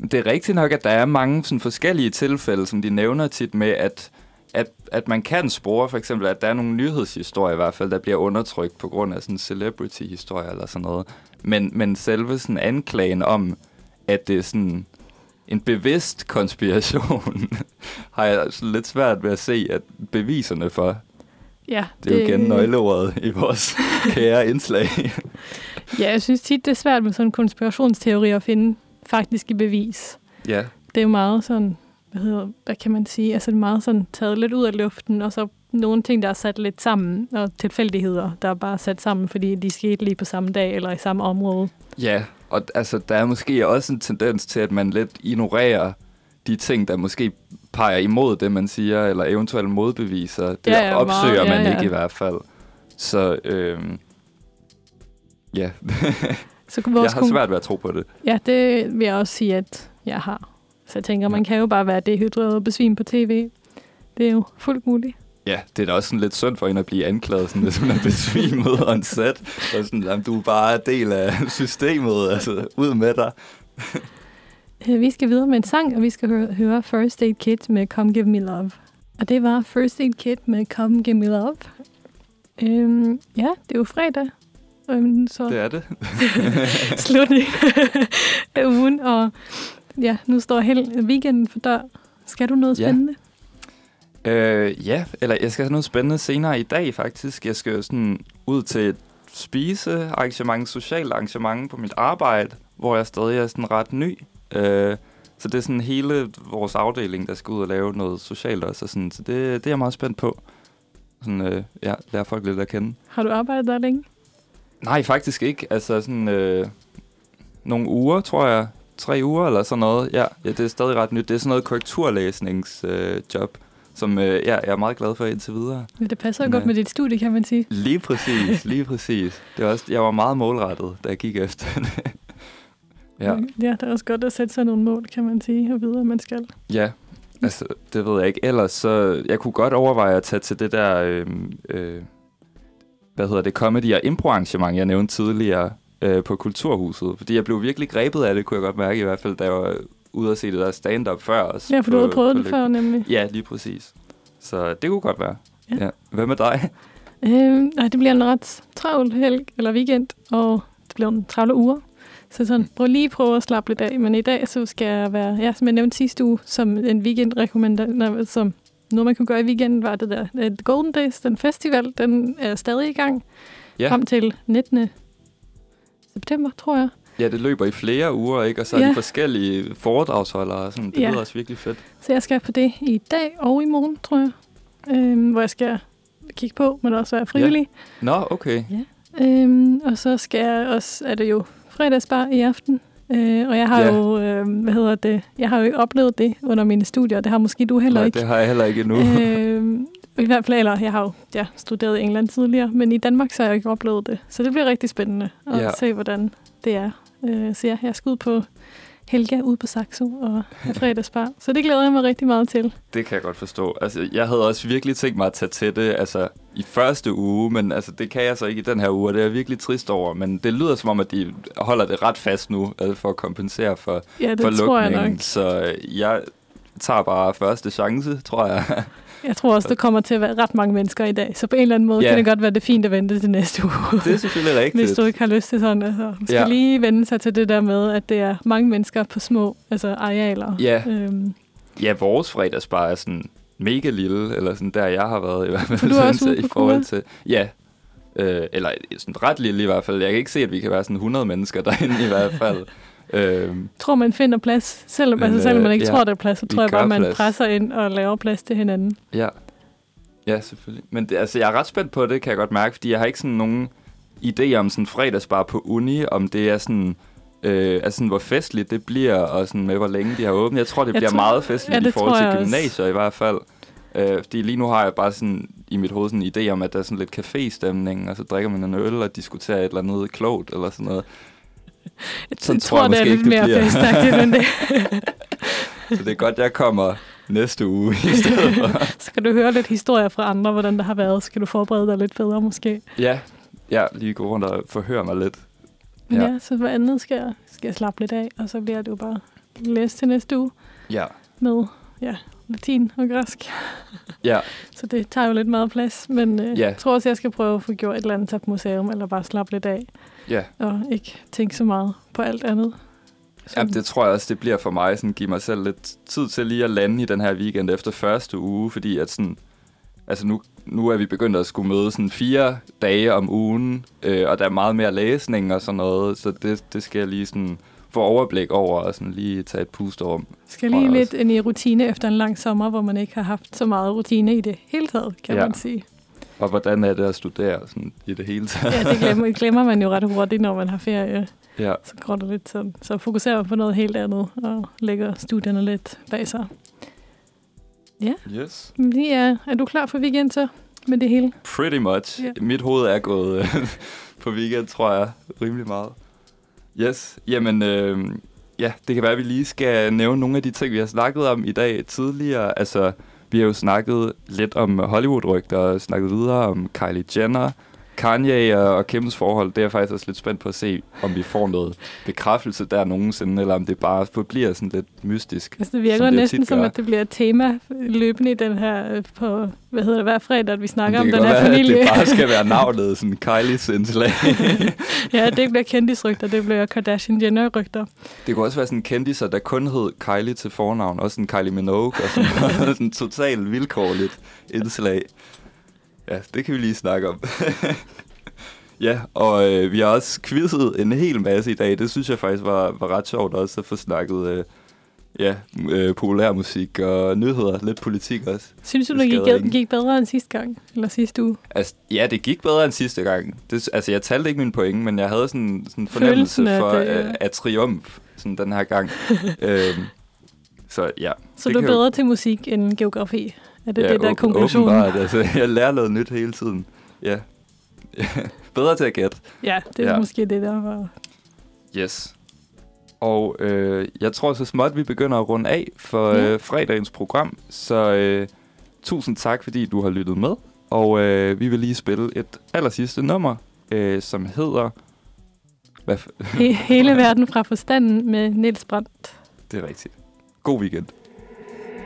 Det er rigtigt nok, at der er mange sådan forskellige tilfælde, som de nævner tit med, at, at, at man kan spore, for eksempel, at der er nogle nyhedshistorier i hvert fald, der bliver undertrykt på grund af sådan celebrity-historier eller sådan noget. Men, men selve sådan anklagen om, at det er sådan en bevidst konspiration, har jeg sådan lidt svært ved at se, at beviserne for, Ja, det er jo igen nøgleordet i vores kære indslag. Ja, jeg synes tit, det er svært med sådan en konspirationsteori at finde faktiske bevis. ja, Det er jo meget sådan, hvad, hedder, hvad kan man sige, altså det er meget sådan taget lidt ud af luften, og så nogle ting, der er sat lidt sammen, og tilfældigheder, der er bare sat sammen, fordi de skete lige på samme dag eller i samme område. ja, og altså, der er måske også en tendens til, at man lidt ignorerer de ting, der måske peger imod det, man siger, eller eventuelle modbeviser. Det Ja, ja, opsøger meget, ja, man ja. ikke i hvert fald. Så øhm, ja, Så jeg vores har svært ved at tro på det. Ja, det vil jeg også sige, at jeg har. Så jeg tænker, man kan jo bare være dehydreret og besvime på tv. Det er jo fuldt muligt. Ja, det er da også sådan lidt synd for en at blive anklaget, sådan, hvis hun er besvimet on set. Og sådan, jamen, du er bare del af systemet, altså ud med dig. Øh, Vi skal videre med en sang, og vi skal høre, høre First Aid Kit med Come Give Me Love. Og det var First Aid Kit med Come Give Me Love. Øhm, ja, det er jo fredag. Øhm, så Det er det. slutning af ugen, og ja, nu står hele weekenden for dør. Skal du noget Ja. spændende? Øh, ja, eller jeg skal have noget spændende senere i dag faktisk. Jeg skal sådan ud til et spisearrangement, socialt arrangement på mit arbejde, hvor jeg stadig er sådan ret ny. Øh, så det er sådan hele vores afdeling, der skal ud og lave noget socialt også. Og sådan, så det, det er jeg meget spændt på. Sådan, øh, ja, lære folk lidt at kende. Har du arbejdet der længe? Nej, faktisk ikke. Altså sådan øh, nogle uger, tror jeg. Tre uger eller sådan noget. Ja, ja det er stadig ret nyt. Det er sådan noget korrekturlæsningsjob, øh, job, som øh, ja, jeg er meget glad for indtil videre. Ja, det passer jo Men, godt med dit studie, kan man sige. Lige præcis, lige præcis. Det var også, jeg var meget målrettet, da jeg gik efter det. ja, ja, det er også godt at sætte sig nogle mål, kan man sige, og vide, at man skal. ja. Altså, det ved jeg ikke. Ellers så, jeg kunne godt overveje at tage til det der, øh, øh, hvad hedder det, comedy- og impro-arrangement, jeg nævnte tidligere øh, på Kulturhuset. Fordi jeg blev virkelig grebet af det, kunne jeg godt mærke i hvert fald, da jeg var ude at se det der stand-up før. Også Ja, for du havde prøvet det før, nemlig. Ja, lige præcis. Så det kunne godt være. Ja. Ja. Hvad med dig? Øh, nej, det bliver en ret travl helg eller weekend, og det bliver en travle uger. Så sådan, prøv lige prøve at slappe lidt af. Men i dag så skal jeg være, ja, som jeg nævnte sidste uge, som en weekend som noget man kunne gøre i weekenden, var det der uh, Golden Days, den festival, den er stadig i gang. Ja. Frem til 19. september, tror jeg. Ja, det løber i flere uger, ikke? Og så er Ja. de forskellige foredragsholdere. Sådan. Det Ja. lyder også virkelig fedt. Så jeg skal på det i dag og i morgen, tror jeg. Øhm, hvor jeg skal kigge på, men også være frivillig. Nå, okay. Øhm, og så skal jeg også, er det jo fredagsbar i aften. Øh, og jeg har Ja. jo, øh, hvad hedder det, jeg har jo ikke oplevet det under mine studier, det har måske du heller Nej, ikke. det har jeg heller ikke endnu. øh, I hvert fald, eller jeg har jo ja, studeret i England tidligere, men i Danmark så har jeg ikke oplevet det. Så det bliver rigtig spændende at Ja. se, hvordan det er. Øh, så ja, jeg skal ud på Helga ude på Saxo og fredagsbar. Så det glæder jeg mig rigtig meget til. Det kan jeg godt forstå. Altså, jeg havde også virkelig tænkt mig at tage til det altså, i første uge, men altså, det kan jeg så ikke i den her uge, og det er jeg virkelig trist over. Men det lyder som om, at de holder det ret fast nu, altså for at kompensere for, Ja, det for tror jeg lukningen. nok. Så øh, jeg tager bare første chance, tror jeg. Jeg tror også, der kommer til at være ret mange mennesker i dag, så på en eller anden måde Ja. kan det godt være det fint at vente til næste uge. det er selvfølgelig rigtigt. Hvis du ikke har lyst til sådan, altså, man skal Ja. lige vende sig til det der med, at det er mange mennesker på små altså arealer. Ja. Øhm, Ja, vores fredagsbar er sådan mega lille, eller sådan der, jeg har været i hvert fald. For du er også ude i på forhold Kura? til, Ja, øh, eller sådan ret lille i hvert fald. Jeg kan ikke se, at vi kan være sådan 100 mennesker derinde i hvert fald. øhm, tror, man finder plads, selvom, Men, altså, selvom man ikke øh, tror, ja, der er plads, så tror jeg bare, man plads. presser ind og laver plads til hinanden. Ja. Ja, selvfølgelig. Men det, altså, jeg er ret spændt på det, kan jeg godt mærke, fordi jeg har ikke sådan nogen idé om sådan fredagsbar på uni, om det er sådan, øh, altså sådan, hvor festligt det bliver, og sådan med, hvor længe de har åbent. Jeg tror, det Jeg bliver tror- meget festligt ja, i forhold til jeg også. gymnasier i hvert fald. Øh, fordi lige nu har jeg bare sådan i mit hoved sådan en idé om, at der er sådan lidt café-stemning, og så drikker man en øl og diskuterer et eller andet klogt eller sådan noget. Jeg Sådan tror, tror jeg det er lidt det mere festagtigt end det. Så det er godt, jeg kommer næste uge i stedet for. så kan du høre lidt historier fra andre, hvordan der har været, så kan du forberede dig lidt bedre måske. Ja, ja lige gå rundt og forhøre mig lidt. Ja. ja, så hvad andet skal jeg, skal jeg slappe lidt af, og så bliver det jo bare læst til næste uge Ja, med ja, latin og græsk. ja. Så det tager jo lidt meget plads, men øh, Ja. jeg tror også, jeg skal prøve at få gjort et eller andet på museum, eller bare slappe lidt af, ja. og ikke tænke så meget på alt andet. Ja, det tror jeg også, det bliver for mig. Sådan, give mig selv lidt tid til lige at lande i den her weekend efter første uge, fordi at sådan, altså nu, nu er vi begyndt at skulle møde sådan fire dage om ugen, øh, og der er meget mere læsning og sådan noget, så det, det skal jeg lige sådan få overblik over og sådan lige tage et pusterum. skal tror lige lidt ind i rutine efter en lang sommer, hvor man ikke har haft så meget rutine i det hele taget, kan Ja. man sige. Og hvordan er det at studere sådan, i det hele taget? Ja, det glemmer, glemmer man jo ret hurtigt, når man har ferie. ja. Så går det lidt sådan. Så fokuserer man på noget helt andet, og lægger studierne lidt bag sig. Yes. Men lige er, er du klar for weekend så? Med det hele? Pretty much. Ja. Mit hoved er gået øh, på weekend, tror jeg, rimelig meget. Yes, jamen, øh, ja, det kan være, at vi lige skal nævne nogle af de ting, vi har snakket om i dag tidligere. Altså, vi har jo snakket lidt om Hollywood-rygter, og snakket videre om Kylie Jenner, Kanye og, Kims forhold. Det er jeg faktisk også lidt spændt på at se, om vi får noget bekræftelse der nogensinde, eller om det bare forbliver sådan lidt mystisk. Altså, det virker Som det næsten som, at det bliver et tema løbende i den her, øh, på, hvad hedder det, hver fredag, at vi snakker om den her være, familie. det bare skal være navnet, sådan Kylies indslag. ja, det bliver kendisrygter, det bliver Kardashian-Jenner-rygter. Det kunne også være sådan kendiser, der kun hed Kylie til fornavn. Også sådan Kylie Minogue og sådan sådan totalt vilkårligt indslag. Ja, det kan vi lige snakke om. ja, og øh, vi har også quizzet en hel masse i dag. Det synes jeg faktisk var, var ret sjovt også at få snakket øh, ja, øh, populærmusik og nyheder. Lidt politik også. Synes du, Det det gik, ingen. gik bedre end sidste gang? Eller sidste uge? Altså, ja, det gik bedre end sidste gang. Det, altså, jeg talte ikke mine point, men jeg havde sådan sådan en fornemmelse Følelsen af for, det, af, ja. af triumf sådan den her gang. øhm, så ja. Så det du er kan jo- bedre til musik end geografi? Er det ja, det, der er konklusionen? Åbenbart, altså, jeg lærer noget nyt hele tiden. Ja. bedre til at gætte. Ja, det er Ja. måske det, der var... Yes. Og øh, jeg tror så småt, vi begynder at runde af for Ja. øh, fredagens program. Så øh, tusind tak, fordi du har lyttet med. Og øh, vi vil lige spille et allersidste nummer, øh, som hedder... Hvad He- hele verden fra forstanden med Niels Brandt. det er rigtigt. God weekend.